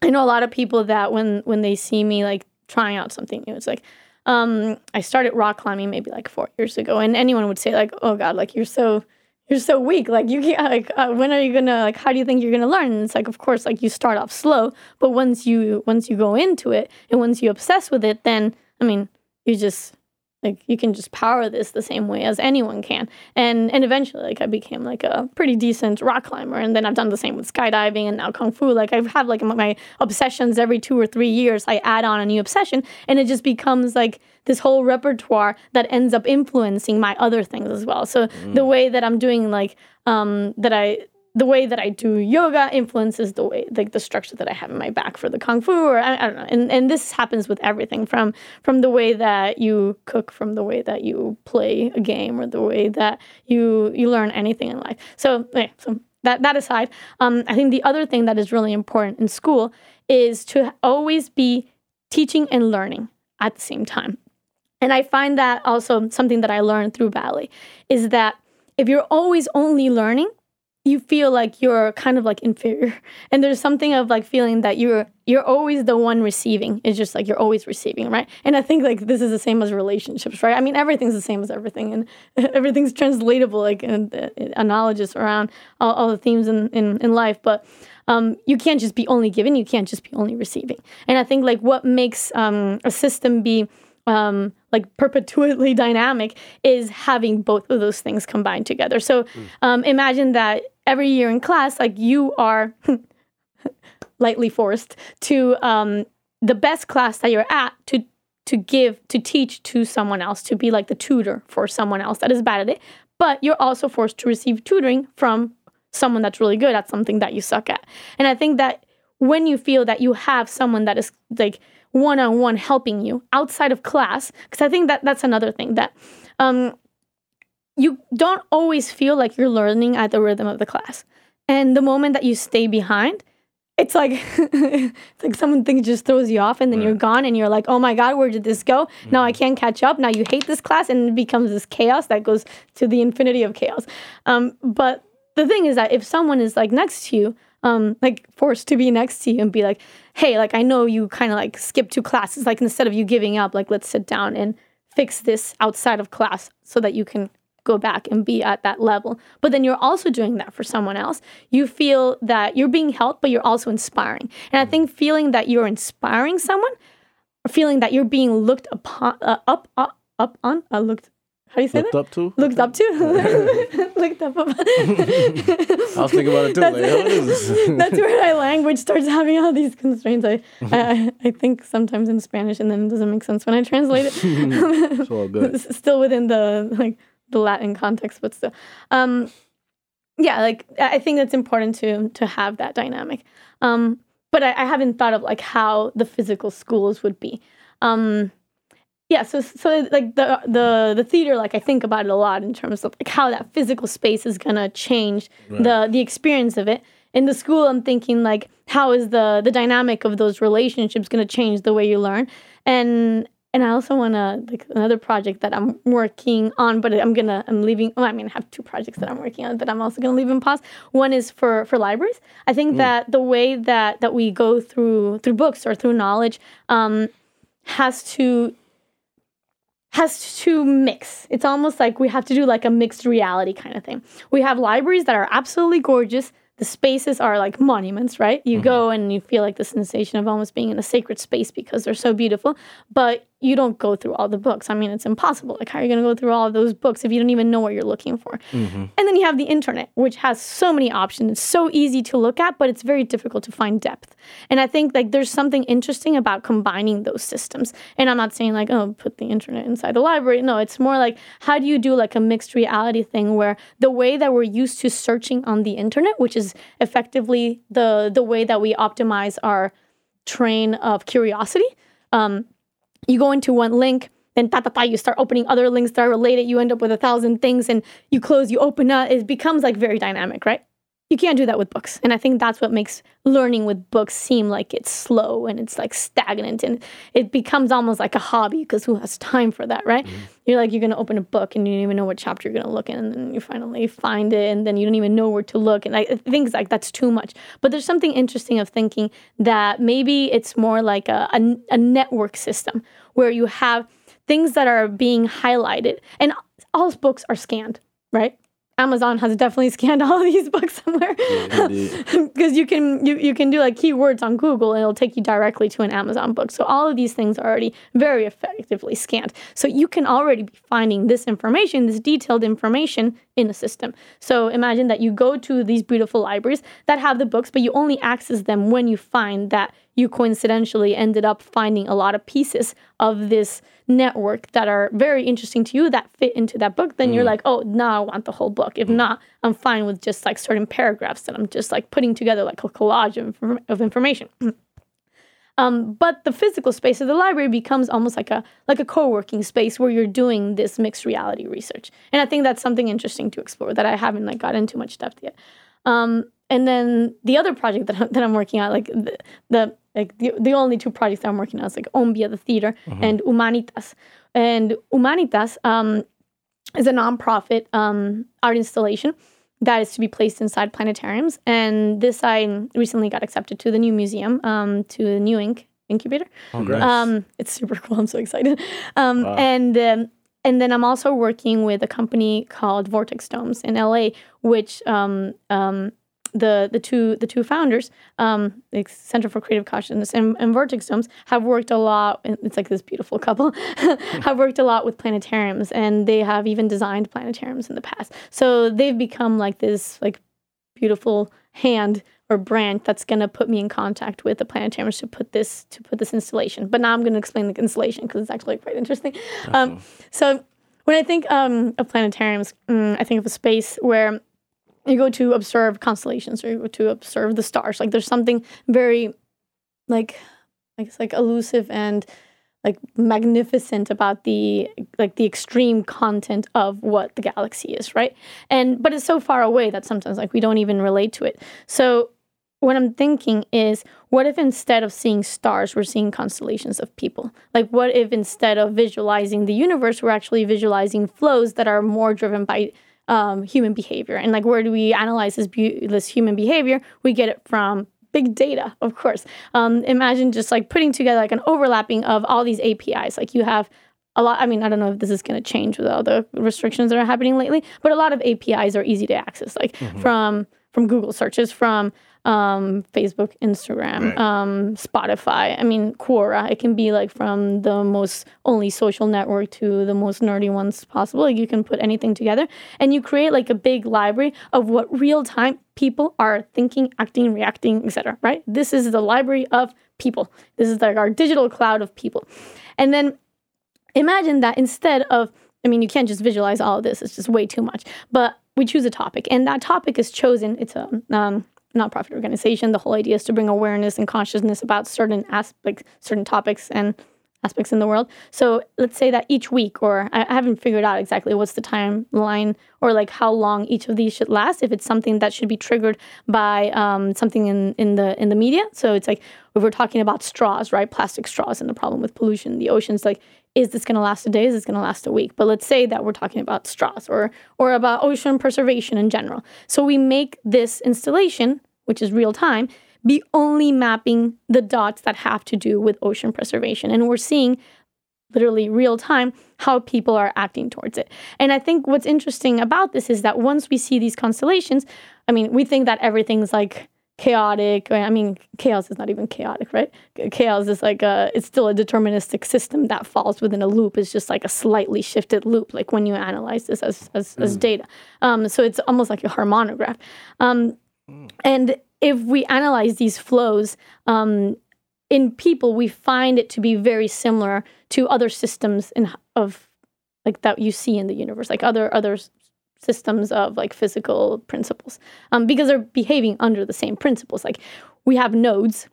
I know a lot of people that when when they see me like trying out something new, it's like, um, I started rock climbing maybe like four years ago, and anyone would say like, oh God, like you're so you're so weak. Like you can't. Like uh, when are you gonna? Like how do you think you're gonna learn? And it's like of course like you start off slow, but once you once you go into it and once you obsess with it, then I mean you just like you can just power this the same way as anyone can. And and eventually like i became like a pretty decent rock climber. And then i've done the same with skydiving and now kung fu. Like i have like my obsessions every two or three years i add on a new obsession. And it just becomes like this whole repertoire that ends up influencing my other things as well. So mm. the way that i'm doing like um that i the way that I do yoga influences the way like the structure that I have in my back for the kung fu or I, I, don't know. And and this happens with everything from from the way that you cook from the way that you play a game or the way that you you learn anything in life. So yeah, so that that aside um, I think the other thing that is really important in school is to always be teaching and learning at the same time. And I find that also something that I learned through ballet is that if you're always only learning you feel like you're kind of like inferior. <laughs> And there's something of like feeling that you're you're always the one receiving. It's just like you're always receiving right? And i think like this is the same as relationships right? I mean everything's the same as everything and <laughs> everything's translatable like and uh, analogous around all, all the themes in, in in life. But um, you can't just be only giving you can't just be only receiving. And i think like what makes um, a system be um, like perpetually <laughs> dynamic is having both of those things combined together. So mm. um, imagine that every year in class, like you are <laughs> lightly forced to um, the best class that you're at to to give to teach to someone else to be like the tutor for someone else that is bad at it. But you're also forced to receive tutoring from someone that's really good at something that you suck at. And i think that when you feel that you have someone that is like one-on-one helping you outside of class because i think that that's another thing that um, you don't always feel like you're learning at the rhythm of the class. And the moment that you stay behind it's like <laughs> it's like someone thing just throws you off and then you're gone and you're like oh my god where did this go? Now i can't catch up. Now you hate this class and it becomes this chaos that goes to the infinity of chaos. Um, but the thing is that if someone is like next to you um, like forced to be next to you and be like hey like i know you kind of like skip two classes like instead of you giving up like let's sit down and fix this outside of class so that you can go back and be at that level. But then you're also doing that for someone else. You feel that you're being helped, but you're also inspiring. And I think feeling that you're inspiring someone, or feeling that you're being looked upon, uh, up, up, up on, uh, looked. How do you say Looked that? up to? Looked up to. <laughs> looked up. I was thinking about it too. That's, Like, what is this? <laughs> <laughs> that's where my language starts having all these constraints. I, I, I think sometimes in Spanish, and then it doesn't make sense when I translate it. it's all good. Still within the like the Latin context, but still, um, yeah, like I think it's important to to have that dynamic. Um, but I, I haven't thought of like how the physical schools would be. Um, yeah, so so like the the the theater, like I think about it a lot in terms of like how that physical space is gonna change the the experience of it. In the school, I'm thinking like how is the the dynamic of those relationships gonna change the way you learn, and and I also want to like another project that I'm working on, but I'm gonna I'm leaving. Well, I mean, I have two projects that I'm working on that I'm also gonna leave in pause. One is for for libraries. I think that the way that that we go through through books or through knowledge um, has to has to mix. It's almost like we have to do like a mixed reality kind of thing. We have libraries that are absolutely gorgeous. The spaces are like monuments, right? You go and you feel like the sensation of almost being in a sacred space because they're so beautiful, but you don't go through all the books. I mean, it's impossible. Like, how are you going to go through all of those books if you don't even know what you're looking for? And then you have the internet, which has so many options. It's so easy to look at, but it's very difficult to find depth. And I think like there's something interesting about combining those systems. And I'm not saying like, oh, put the internet inside the library. No, it's more like how do you do like a mixed reality thing where the way that we're used to searching on the internet, which is effectively the the way that we optimize our train of curiosity. Um, you go into one link, then ta ta ta, you start opening other links that are related. You end up with a thousand things, and you close, you open up. It becomes like very dynamic, right? You can't do that with books, and I think that's what makes learning with books seem like it's slow and it's like stagnant, and it becomes almost like a hobby because who has time for that, right? Mm-hmm. You're like you're gonna open a book and you don't even know what chapter you're gonna look in, and then you finally find it, and then you don't even know where to look, and like uh, things like that's too much. But there's something interesting of thinking that maybe it's more like a, a, a network system where you have things that are being highlighted, and all books are scanned, right? Amazon has definitely scanned all of these <laughs> books somewhere because <laughs> you can you, you can do like keywords on Google and it'll take you directly to an Amazon book. So all of these things are already very effectively scanned. So you can already be finding this information, this detailed information in a system. So imagine that you go to these beautiful libraries that have the books, but you only access them when you find that you coincidentally ended up finding a lot of pieces of this network that are very interesting to you that fit into that book then you're like oh now i want the whole book. If not i'm fine with just like certain paragraphs that i'm just like putting together like a collage of, of information. <clears throat> Um, but the physical space of the library becomes almost like a like a co-working space where you're doing this mixed reality research. And i think that's something interesting to explore that i haven't like got into much depth yet. Um, and then the other project that I'm, that I'm working on, like the, the like the, the only two projects that I'm working on is like Ombia the theater and Humanitas. And Humanitas um, is a nonprofit um, art installation that is to be placed inside planetariums. And this I recently got accepted to the new museum, um, to the NEW INC incubator. Congrats. Um, it's super cool. I'm so excited. Um, And um, and then I'm also working with a company called Vortex Domes in LA, which um, um, the the two the two founders, um, the Center for Creative Consciousness and, and Vortex Domes, have worked a lot. It's like this beautiful couple <laughs> have worked a lot with planetariums, and they have even designed planetariums in the past. So they've become like this like beautiful hand or branch that's going to put me in contact with the planetariums to put this to put this installation. But now I'm going to explain the installation because it's actually quite interesting. Um, so when I think um, of planetariums, mm, I think of a space where you go to observe constellations or you go to observe the stars. Like there's something very like I guess like elusive and like magnificent about the like the extreme content of what the galaxy is, right? And but it's so far away that sometimes like we don't even relate to it. So what I'm thinking is what if instead of seeing stars, we're seeing constellations of people? Like, what if instead of visualizing the universe, we're actually visualizing flows that are more driven by um, human behavior? And like, where do we analyze this, this human behavior? We get it from big data, of course. Um, imagine just like putting together like an overlapping of all these APIs. Like, you have a lot. I mean, I don't know if this is going to change with all the restrictions that are happening lately, but a lot of APIs are easy to access, like from from Google searches, from um, Facebook, Instagram, Right. um, Spotify. I mean, Quora. It can be like from the most only social network to the most nerdy ones possible. Like you can put anything together, and you create like a big library of what real time people are thinking, acting, reacting, etc. Right? This is the library of people. This is like our digital cloud of people, and then imagine that instead of i mean you can't just visualize all of this it's just way too much but we choose a topic and that topic is chosen it's a um, nonprofit organization the whole idea is to bring awareness and consciousness about certain aspects certain topics and aspects in the world. So let's say that each week or i I haven't figured out exactly what's the timeline or like how long each of these should last if it's something that should be triggered by um, something in, in the in the media. So it's like if we're talking about straws right plastic straws and the problem with pollution the oceans like is this going to last a day? Is this going to last a week? But let's say that we're talking about straws or or about ocean preservation in general. So we make this installation which is real time be only mapping the dots that have to do with ocean preservation and we're seeing literally real time how people are acting towards it. And I think what's interesting about this is that once we see these constellations, I mean, we think that everything's like chaotic. I mean, chaos is not even chaotic, right? Chaos is like a, it's still a deterministic system that falls within a loop. It's just like a slightly shifted loop, like when you analyze this as, as, as data. Um, so it's almost like a harmonograph. Um, and if we analyze these flows, um, in people, we find it to be very similar to other systems in of like that you see in the universe, like other other systems of like physical principles, um, because they're behaving under the same principles. Like we have nodes,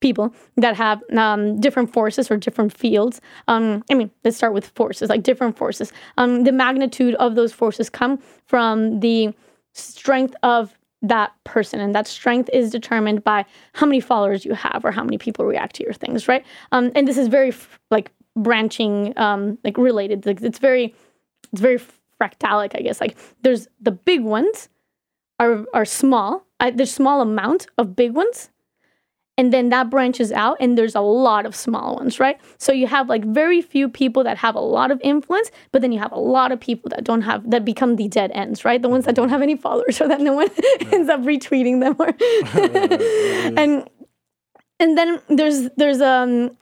people that have um, different forces or different fields. Um, I mean, let's start with forces, like different forces. Um, the magnitude of those forces come from the strength of that person. And that strength is determined by how many followers you have or how many people react to your things right? Um, and this is very f- like branching um, like related. Like it's very it's very fractalic i guess. Like there's the big ones are are small. There's small amount of big ones and then that branches out and there's a lot of small ones right? So you have like very few people that have a lot of influence but then you have a lot of people that don't have that become the dead ends right? The ones that don't have any followers <laughs> or that no one ends up retweeting them or <laughs> and and then there's there's um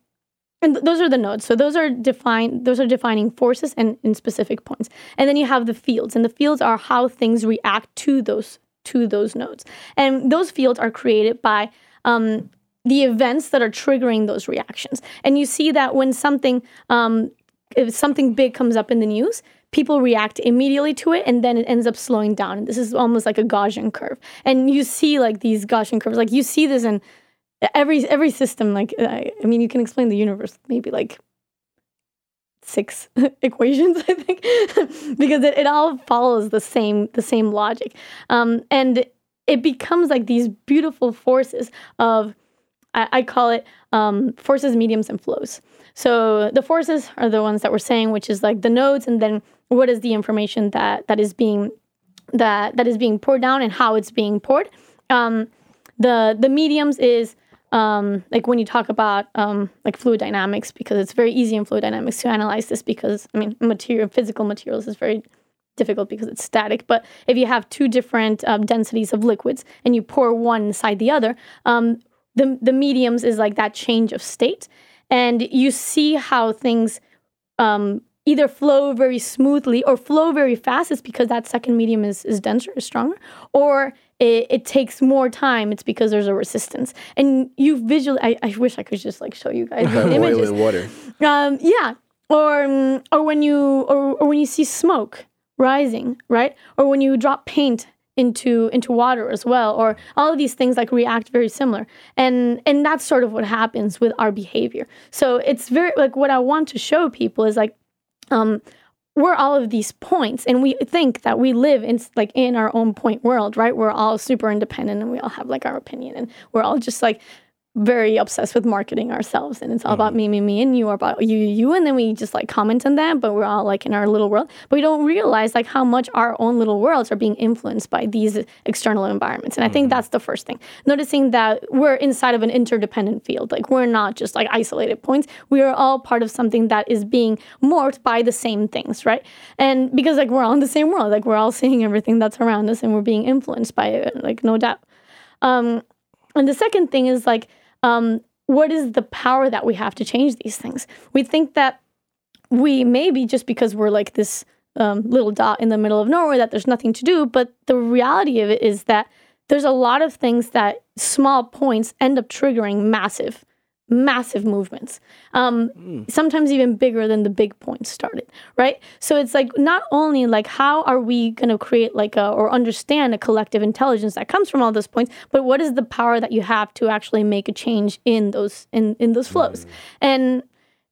and th- those are the nodes. So those are defined those are defining forces and in specific points. And then you have the fields and the fields are how things react to those to those nodes. And those fields are created by um, the events that are triggering those reactions. And you see that when something um, if something big comes up in the news people react immediately to it and then it ends up slowing down. And this is almost like a gaussian curve. And you see like these gaussian curves. Like you see this in every every system. Like I, I mean you can explain the universe maybe like six <laughs> equations i think <laughs> because it, it all follows the same the same logic. Um, and it becomes like these beautiful forces of i, I call it um, forces mediums and flows. So the forces are the ones that we're saying which is like the nodes and then what is the information that that is being that that is being poured down and how it's being poured. Um, the the mediums is um, like when you talk about um, like fluid dynamics because it's very easy in fluid dynamics to analyze this because I mean material physical materials is very difficult because it's static. But if you have two different um, densities of liquids and you pour one inside the other um, the the mediums is like that change of state and you see how things um, either flow very smoothly or flow very fast, it's because that second medium is, is denser, is stronger, or it, it takes more time, it's because there's a resistance. And you visually, I, I wish I could just like show you guys <laughs> the images. Oil and water. Um, yeah, or um, or when you or, or when you see smoke rising, right? Or when you drop paint into into water as well, or all of these things like react very similar, and and that's sort of what happens with our behavior. So it's very like what I want to show people is like, um, we're all of these points, and we think that we live in like in our own point world, right? We're all super independent, and we all have like our opinion, and we're all just like very obsessed with marketing ourselves and it's all about me me me and you are about you you and then we just like comment on that but we're all like in our little world. But we don't realize like how much our own little worlds are being influenced by these external environments and i think that's the first thing. Noticing that we're inside of an interdependent field like we're not just like isolated points. We are all part of something that is being morphed by the same things right? And because like we're all in the same world like we're all seeing everything that's around us and we're being influenced by it like no doubt. Um and the second thing is like um, what is the power that we have to change these things? We think that we maybe just because we're like this um, little dot in the middle of nowhere that there's nothing to do, but the reality of it is that there's a lot of things that small points end up triggering massive, massive movements. Um, Sometimes even bigger than the big points started, right? So it's like not only like how are we going to create like a or understand a collective intelligence that comes from all those points, but what is the power that you have to actually make a change in those in in those flows? And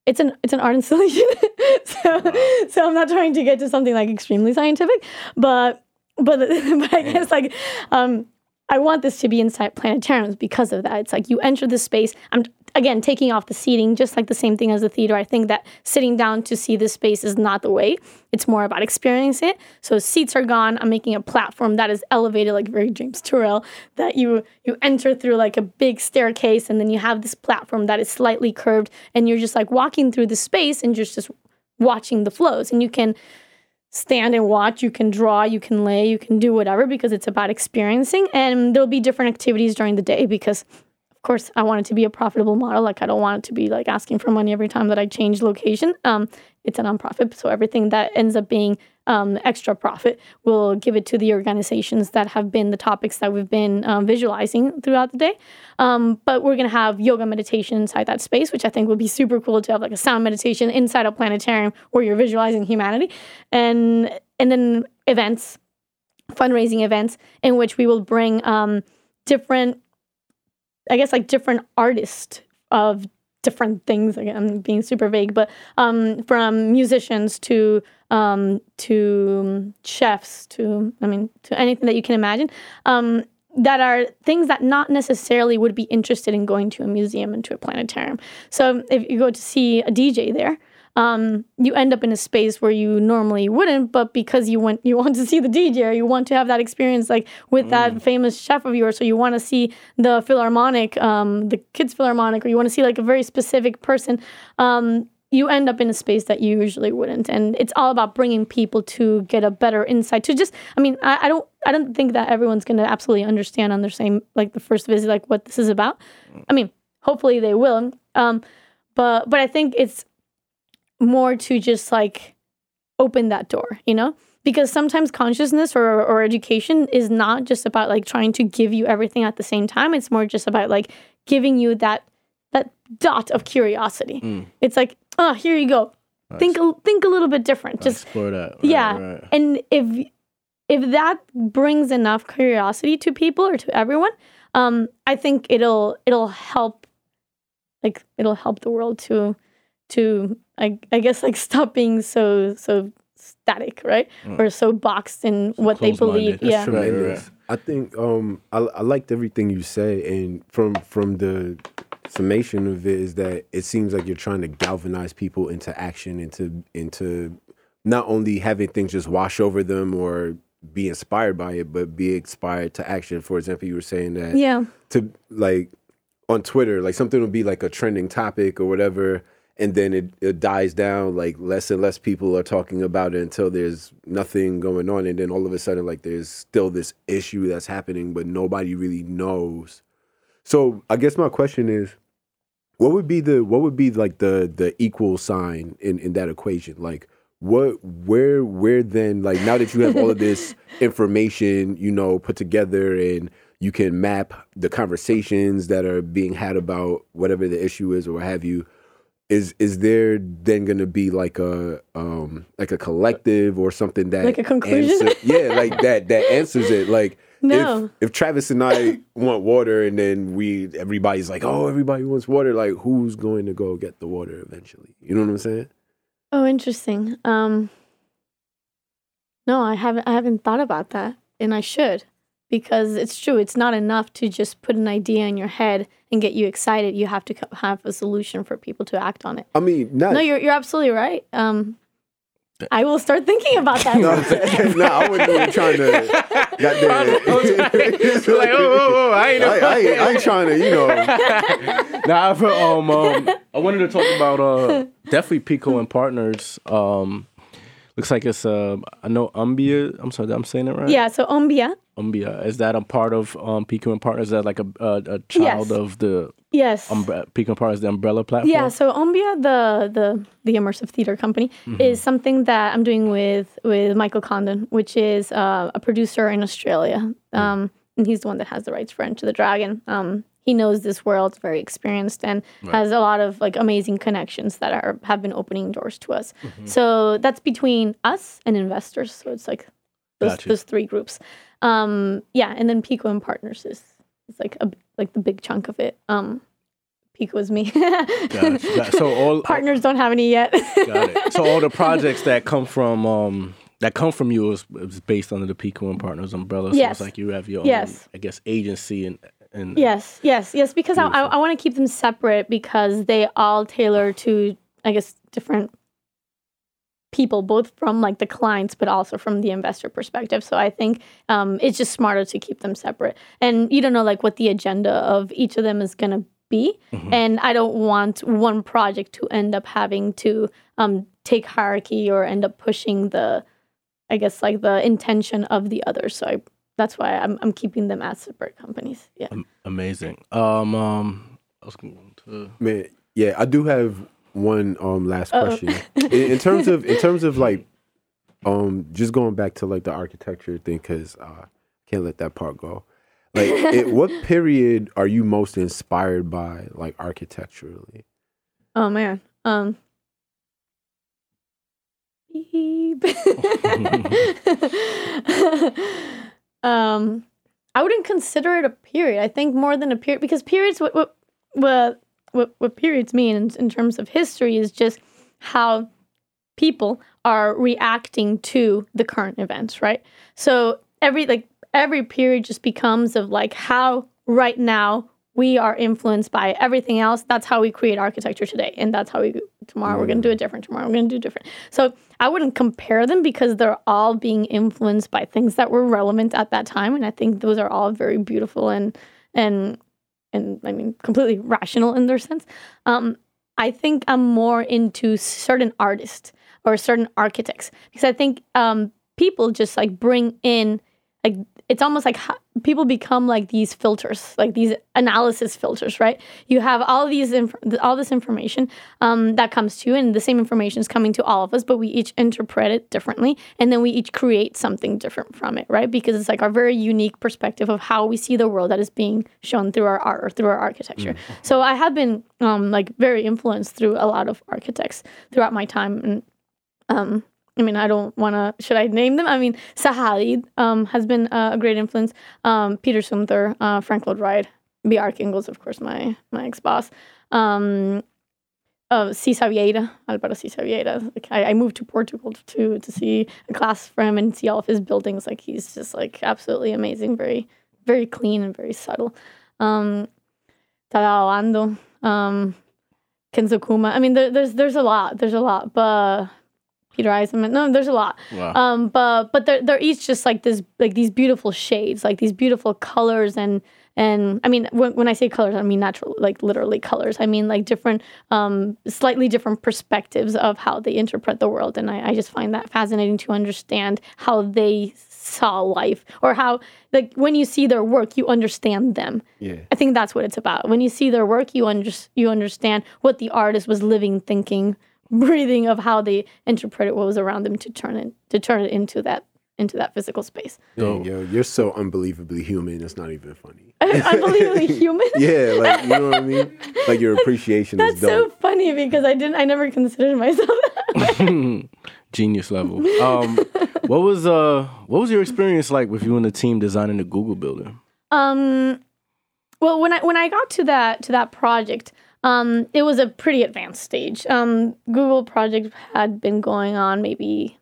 it's an it's an art installation. <laughs> so so I'm not trying to get to something like extremely scientific, but but <laughs> but I guess like um I want this to be inside planetariums because of that. It's like you enter the space. I'm again taking off the seating, just like the same thing as the theater. I think that sitting down to see the space is not the way. It's more about experiencing it. So seats are gone. I'm making a platform that is elevated, like very James Turrell, that you you enter through like a big staircase, and then you have this platform that is slightly curved, and you're just like walking through the space and just just watching the flows, and you can stand and watch. You can draw, you can lay, you can do whatever because it's about experiencing. And there'll be different activities during the day because, of course, I want it to be a profitable model. Like I don't want it to be like asking for money every time that I change location. Um, it's a nonprofit, so everything that ends up being um, extra profit, we'll give it to the organizations that have been the topics that we've been um, visualizing throughout the day. Um, but we're gonna have yoga meditation inside that space, which I think would be super cool to have like a sound meditation inside a planetarium where you're visualizing humanity, and and then events, fundraising events in which we will bring um, different, I guess like different artists of different things. Again, I'm being super vague, but um, from musicians to um, to chefs to I mean to anything that you can imagine. Um, that are things that not necessarily would be interested in going to a museum and to a planetarium. So if you go to see a DJ there, um, you end up in a space where you normally wouldn't, but because you went, you want to see the DJ, or you want to have that experience like with that famous chef of yours, so you want to see the Philharmonic, um, the Kids Philharmonic, or you want to see like a very specific person. Um, you end up in a space that you usually wouldn't, and it's all about bringing people to get a better insight. To just, I mean, I, I don't, I don't think that everyone's going to absolutely understand on their same like the first visit, like what this is about. I mean, hopefully they will. Um, but but I think it's more to just like open that door, you know? Because sometimes consciousness or, or education is not just about like trying to give you everything at the same time. It's more just about like giving you that that dot of curiosity. It's like, oh, here you go. Think a, think a little bit different. Just explore that. Right, yeah. right. And if if that brings enough curiosity to people or to everyone, um, I think it'll it'll help like it'll help the world to to I, I guess like stop being so so static, right? Or so boxed in what they believe. That's Yeah. true. Right, tremendous. right. I think um I I liked everything you say and from from the summation of it is that it seems like you're trying to galvanize people into action into into not only having things just wash over them or be inspired by it but be inspired to action. For example, you were saying that Yeah. to like on Twitter, like something will be like a trending topic or whatever, and then it, it dies down. Like less and less people are talking about it until there's nothing going on, and then all of a sudden, like there's still this issue that's happening, but nobody really knows. So I guess my question is, what would be the what would be like the the equal sign in in that equation? Like what where where then like now that you have all of this <laughs> information you know put together and you can map the conversations that are being had about whatever the issue is or what have you is is there then going to be like a um like a collective or something that Like a conclusion? answer- <laughs> yeah like that that answers it like No. if, if Travis and I want water and then we everybody's like oh everybody wants water like who's going to go get the water eventually you know what I'm saying Oh, interesting. Um, no, I haven't. I haven't thought about that, and I should, because it's true. It's not enough to just put an idea in your head and get you excited. You have to have a solution for people to act on it. I mean not No, you're you're absolutely right. Um, I will start thinking about that. <laughs> no, <laughs> no, I wasn't even trying to. Goddamn. <laughs> like, oh, oh, oh, I ain't. I, I, ain't, I ain't trying to, you know. Nah, I've um, um, I wanted to talk about uh, definitely Pico and Partners. Um, looks like it's uh, I know Umbia. I'm sorry, I'm saying it right. yeah. So Ombia. Umbia is that a part of um, and Partners? Is that like a a, a child Yes. of the Yes. Pico and Partners, the umbrella platform? Yeah, so Ombia, the the the immersive theater company, is something that I'm doing with with Michael Condon, which is uh, a producer in Australia, um, and he's the one that has the rights for Enter the Dragon. Um, he knows this world, very experienced, and has a lot of like amazing connections that are have been opening doors to us. So that's between us and investors. So it's like those, those three groups. Um, yeah, and then Pico and Partners is, is like a like the big chunk of it. Um, Pico is me. <laughs> Gotcha, gotcha. So all Partners don't have any yet. got it. So all the projects that come from um that come from you is, is based under the Pico and Partners umbrella. So Yes. it's like you have your own, Yes. I guess, agency and and yes, yes, yes. Because I, I, I want to keep them separate because they all tailor to, I guess, different people, both from like the clients, but also from the investor perspective. So I think um, it's just smarter to keep them separate. And you don't know like what the agenda of each of them is going to be. And I don't want one project to end up having to um, take hierarchy or end up pushing the, I guess, like the intention of the others. So I, that's why I'm, I'm keeping them as separate companies. Yeah. amazing. Um, um, I was going to. Man, yeah, I do have one um last question. in, in terms of in terms of like um just going back to like the architecture thing cuz uh can't let that part go. Like <laughs> it, what period are you most inspired by like architecturally? Oh man. Um. <laughs> Um, I wouldn't consider it a period. I think more than a period because periods what what what what, what periods mean in, in terms of history is just how people are reacting to the current events, right? So every like every period just becomes of like how right now we are influenced by everything else. That's how we create architecture today, and that's how we tomorrow we're going to do mm. it different. Tomorrow we're going to do different. So I wouldn't compare them because they're all being influenced by things that were relevant at that time, and I think those are all very beautiful and and and I mean completely rational in their sense. Um, I think I'm more into certain artists or certain architects because I think um, people just like bring in like it's almost like people become like these filters, like these analysis filters, right? You have all these inf- all this information um, that comes to you, and the same information is coming to all of us, but we each interpret it differently, and then we each create something different from it, right? Because it's like our very unique perspective of how we see the world that is being shown through our art or through our architecture. So I have been um, like very influenced through a lot of architects throughout my time, and um, I mean, I don't want to. Should I name them? I mean, Zaha Hadid um, has been uh, a great influence. Um, Peter Zumthor, uh, Frank Lloyd Wright, Bjarke Ingels, of course, my my ex boss. Um, uh, Siza Vieira, Alvaro Siza Vieira. Like, I, I moved to Portugal to to see a class from him and see all of his buildings. Like he's just like absolutely amazing, very very clean and very subtle. Um, Tadao Ando, um, Kengo Kuma. I mean, there, there's there's a lot. There's a lot, but Peter Eisenman. No, there's a lot. Wow. Um, but but they're they're each just like this like these beautiful shades, like these beautiful colors and and I mean when, when I say colors, I mean natural like literally colors. I mean like different um slightly different perspectives of how they interpret the world, and I, I just find that fascinating to understand how they saw life or how like when you see their work, you understand them. Yeah. I think that's what it's about. When you see their work, you under, you understand what the artist was living, thinking breathing of how they interpreted what was around them to turn it to turn it into that into that physical space. Dang, yo, you're so unbelievably human. It's not even funny. <laughs> Unbelievably <laughs> human. Yeah, like you know what I mean. Like your appreciation That's is so funny because I didn't. I never considered myself. that. <laughs> Genius level. Um, what was uh what was your experience like with you and the team designing the Google building? Um, well, when I when I got to that to that project, um, it was a pretty advanced stage. Um, Google project had been going on maybe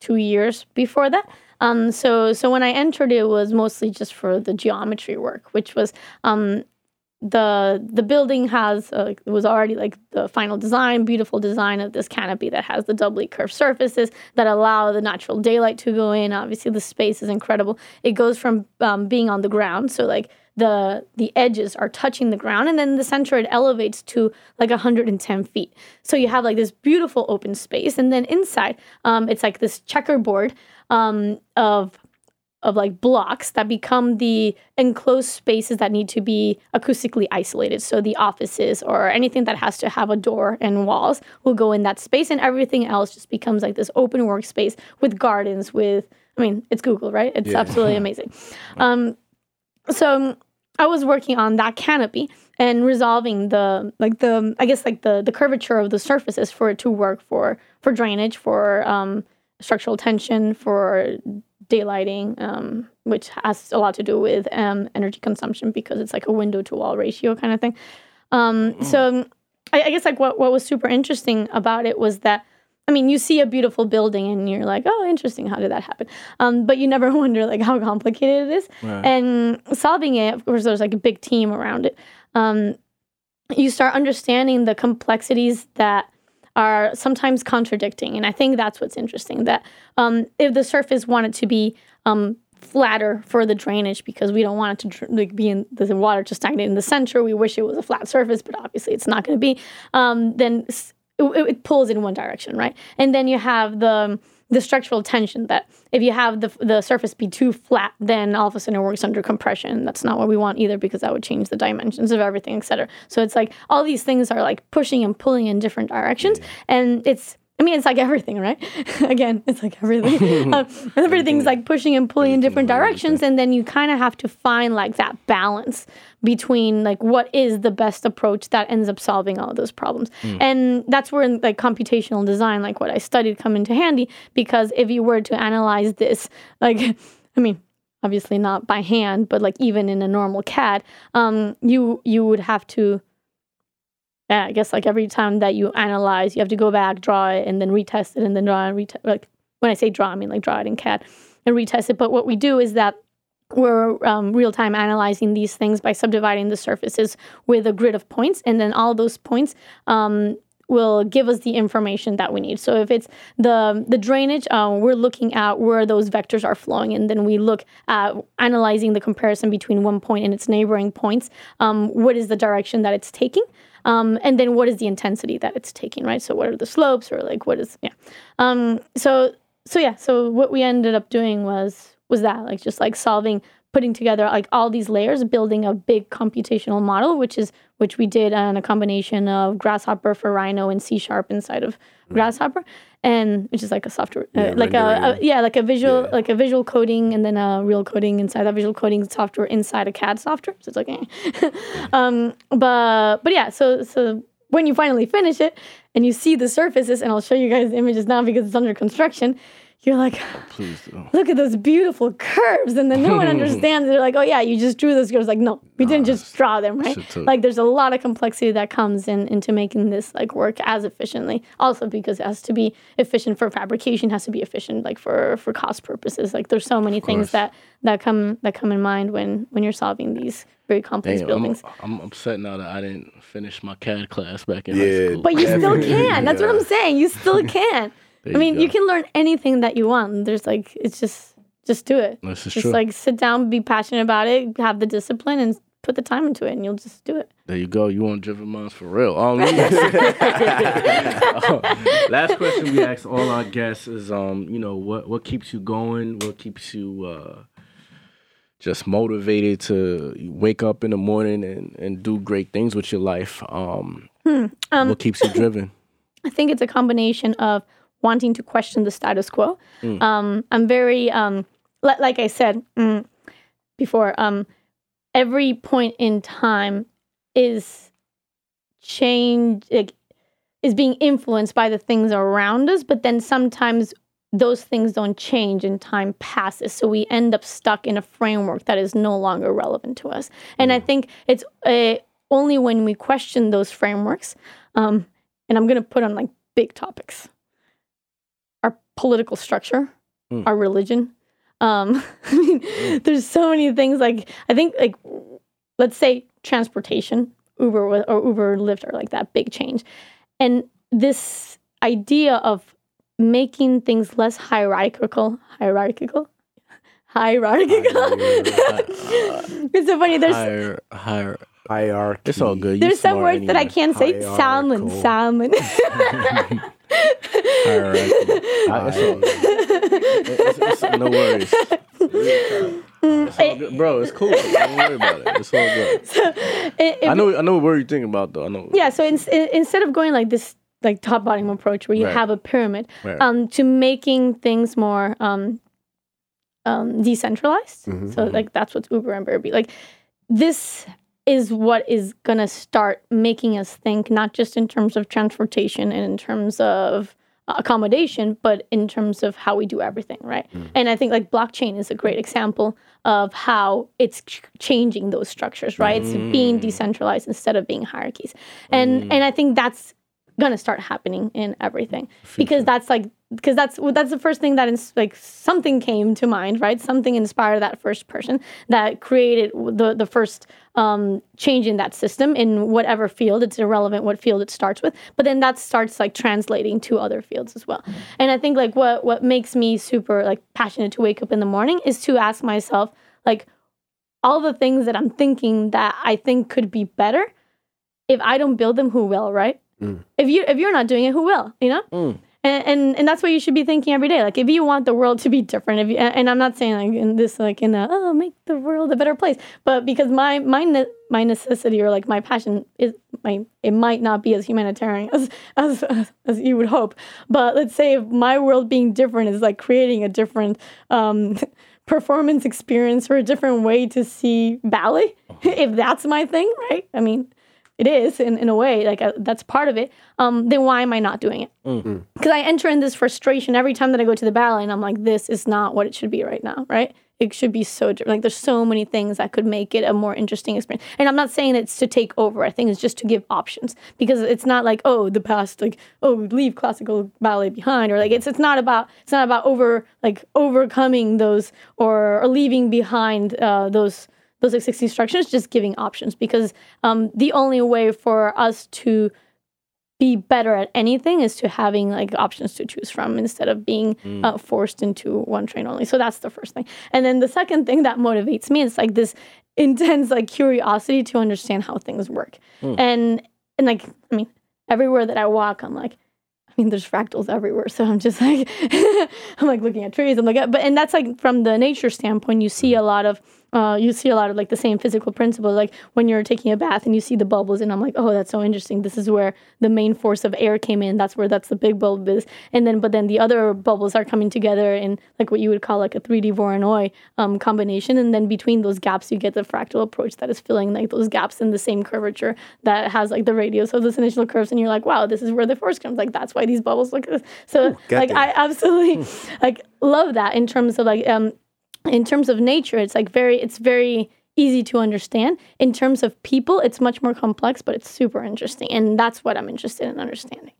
two years before that. Um, so so when I entered, it was mostly just for the geometry work, which was um, the the building has uh, was already like the final design, beautiful design of this canopy that has the doubly curved surfaces that allow the natural daylight to go in. Obviously, the space is incredible. It goes from um, being on the ground, so like the the edges are touching the ground, and then the center it elevates to like 110 feet. So you have like this beautiful open space, and then inside um, it's like this checkerboard um, of of like blocks that become the enclosed spaces that need to be acoustically isolated. So the offices or anything that has to have a door and walls will go in that space, and everything else just becomes like this open workspace with gardens. With I mean, it's Google, right? It's Yeah. absolutely <laughs> amazing. Um, so I was working on that canopy and resolving the like the I guess like the the curvature of the surfaces for it to work for for drainage, for um, structural tension, for daylighting, um, which has a lot to do with um, energy consumption because it's like a window to wall ratio kind of thing. Um, So I, I guess like what what was super interesting about it was that I mean, you see a beautiful building and you're like, oh, interesting. How did that happen? Um, but you never <laughs> wonder like how complicated it is. Right. And solving it, of course, there's like a big team around it. Um, you start understanding the complexities that are sometimes contradicting, and I think that's what's interesting. That um, if the surface wanted to be um, flatter for the drainage because we don't want it to like be in the water to stagnate in the center. We wish it was a flat surface, but obviously it's not going to be. Um, then it, it pulls in one direction, right? And then you have the the structural tension that if you have the the surface be too flat, then all of a sudden it works under compression. That's not what we want either because that would change the dimensions of everything, et cetera. So it's like all these things are like pushing and pulling in different directions, and it's. I mean, it's like everything, right? <laughs> Again, it's like everything. <laughs> um, everything's like pushing and pulling in different directions, and then you kind of have to find like that balance between like what is the best approach that ends up solving all of those problems. And that's where like computational design, like what I studied, come into handy because if you were to analyze this, <laughs> like, I mean, obviously not by hand, but like even in a normal CAD, um, you you would have to yeah, I guess like every time that you analyze, you have to go back, draw it, and then retest it, and then draw and retest. Like when I say draw, I mean like draw it in CAD and retest it. But what we do is that we're um, real time analyzing these things by subdividing the surfaces with a grid of points, and then all those points um, will give us the information that we need. So if it's the the drainage, uh, we're looking at where those vectors are flowing, and then we look at analyzing the comparison between one point and its neighboring points. Um, what is the direction that it's taking? Um, and then what is the intensity that it's taking, right? So what are the slopes or like what is yeah. Um, so so yeah, so what we ended up doing was was that like just like solving putting together like all these layers building a big computational model which is which we did on a combination of grasshopper for rhino and c sharp inside of grasshopper and which is like a software uh, Yeah, like a, a yeah like a visual Yeah. like a visual coding and then a real coding inside that visual coding software inside a cad software so it's like eh. <laughs> um but but yeah so so when you finally finish it and you see the surfaces and i'll show you guys the images now because it's under construction you're like Please do. look at those beautiful curves. And then no one <laughs> understands. They're like oh yeah you just drew those curves. Like no we didn't just draw them right? took- like there's a lot of complexity that comes in into making this like work as efficiently. Also because it has to be efficient for fabrication has to be efficient like for for cost purposes. Like there's so many things that that come that come in mind when when you're solving these very complex Damn, I'm, buildings. I'm upset now that I didn't finish my CAD class back in Yeah, high school. but you <laughs> still <laughs> can. That's what i'm saying. You still can There i mean go. you can learn anything that you want there's like it's just just do it This is just true. like sit down, be passionate about it, have the discipline, and put the time into it, and you'll just do it. There you go. You want driven minds for real. Um, <laughs> <laughs> last question we ask all our guests is, um, you know, what what keeps you going? What keeps you uh, just motivated to wake up in the morning and, and do great things with your life? Um, Um, what keeps you driven? <laughs> I think it's a combination of wanting to question the status quo. Um, I'm very, um, li- like I said mm, before, um, every point in time is change like, is being influenced by the things around us, but then sometimes those things don't change and time passes. So we end up stuck in a framework that is no longer relevant to us. And I think it's uh, only when we question those frameworks, um, and I'm going to put on like big topics political structure, Mm. our religion. Um, <laughs> I mean, there's so many things like, I think, like, let's say transportation, Uber or Uber Lyft are like that big change. And this idea of making things less hierarchical, hierarchical, <laughs> hierarchical. <laughs> it's so funny. There's Higher, higher. Hierarchy. It's all good. You there's some smart words that I can't say. Salmon, salmon. <laughs> I- it's all- it's- it's- no worries. <laughs> It's all good. Bro, it's cool. Don't worry about it. It's all good. It- it- I know. I know what you're thinking about, though. I know. yeah so in, in, instead of going like this like top bottom approach where you Right. have a pyramid Right. um to making things more um um decentralized Mhm. so like that's what's uber and Airbnb like this is what is gonna start making us think not just in terms of transportation and in terms of uh, accommodation but in terms of how we do everything right? Hmm. And i think like blockchain is a great example of how it's ch- changing those structures right? It's hmm. being decentralized instead of being hierarchies. And hmm. and i think that's gonna start happening in everything because that's like because that's that's the first thing that is like something came to mind right? Something inspired that first person that created the the first um, change in that system in whatever field. It's irrelevant what field it starts with but then that starts like translating to other fields as well. And i think like what what makes me super like passionate to wake up in the morning is to ask myself like all the things that i'm thinking that i think could be better if i don't build them who will right? If you if you're not doing it who will you know? Mm. And, and that's what you should be thinking every day. Like if you want the world to be different if you and i'm not saying like in this like in a oh make the world a better place but because my my ne- my necessity or like my passion is my it might not be as humanitarian as as as, as you would hope. But let's say if my world being different is like creating a different um <laughs> performance experience or a different way to see ballet <laughs> if that's my thing right? I mean it is in, in a way like uh, that's part of it um then why am i not doing it? Because i enter in this frustration every time that i go to the ballet and i'm like this is not what it should be right now right? It should be so different. Like there's so many things that could make it a more interesting experience. And i'm not saying it's to take over. I think it's just to give options. Because it's not like oh the past like oh leave classical ballet behind or like it's it's not about it's not about over like overcoming those or, or leaving behind uh, those those existing structures, just giving options because um, the only way for us to be better at anything is to having like options to choose from instead of being uh, forced into one train only. So that's the first thing. And then the second thing that motivates me is like this intense like curiosity to understand how things work. And and like I mean, everywhere that I walk, I'm like, I mean, there's fractals everywhere. So I'm just like, <laughs> I'm like looking at trees. I'm like, but and that's like from the nature standpoint, you see a lot of, uh, you see a lot of like the same physical principles. Like when you're taking a bath and you see the bubbles, and I'm like, oh, that's so interesting. This is where the main force of air came in. That's where that's the big bulb is. And then, but then the other bubbles are coming together in like what you would call like a 3D Voronoi um, combination. And then between those gaps, you get the fractal approach that is filling like those gaps in the same curvature that has like the radius of those initial curves. And you're like, wow, this is where the force comes. Like that's why these bubbles look. So got like that. I absolutely <laughs> like love that in terms of like um in terms of nature. It's like very it's very easy to understand. In terms of people, it's much more complex, but it's super interesting, and that's what I'm interested in understanding.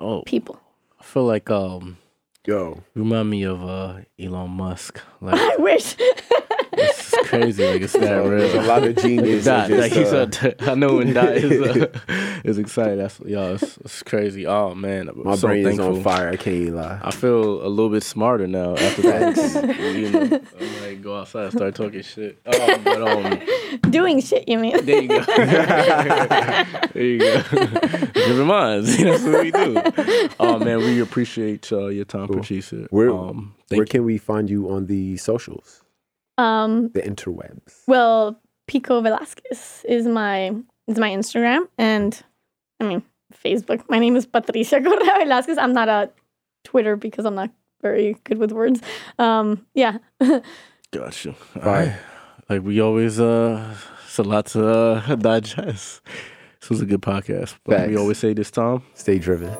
Oh, People. I feel like um, Yo, you remind me of uh Elon Musk. <laughs> Like I wish. <laughs> it's crazy. Like it's that there's a lot of genius. Dot, in like just, he uh, said, <laughs> I know when Dot is, uh, <laughs> is excited. That's yo, it's, it's crazy. Oh man, I'm my so brain thankful. is on fire. I can't lie. I feel a little bit smarter now after that. you know, I'm like go outside, and start talking shit. Oh, but um, Doing shit, you mean? there you go. <laughs> there you go. Different minds. That's what we do. Oh man, we appreciate uh, your time, Patricia. Where um, where thank can we find you on the socials, Um, the interwebs? well, Pico Velasquez is my is my Instagram, and I mean Facebook. My name is Patricia <laughs> Correa Velasquez. I'm not a Twitter because I'm not very good with words. Um, yeah. <laughs> Gotcha. All right. Like we always, uh, it's a lot to uh, <laughs> digest. This was a good podcast. But we always say this time. Stay driven.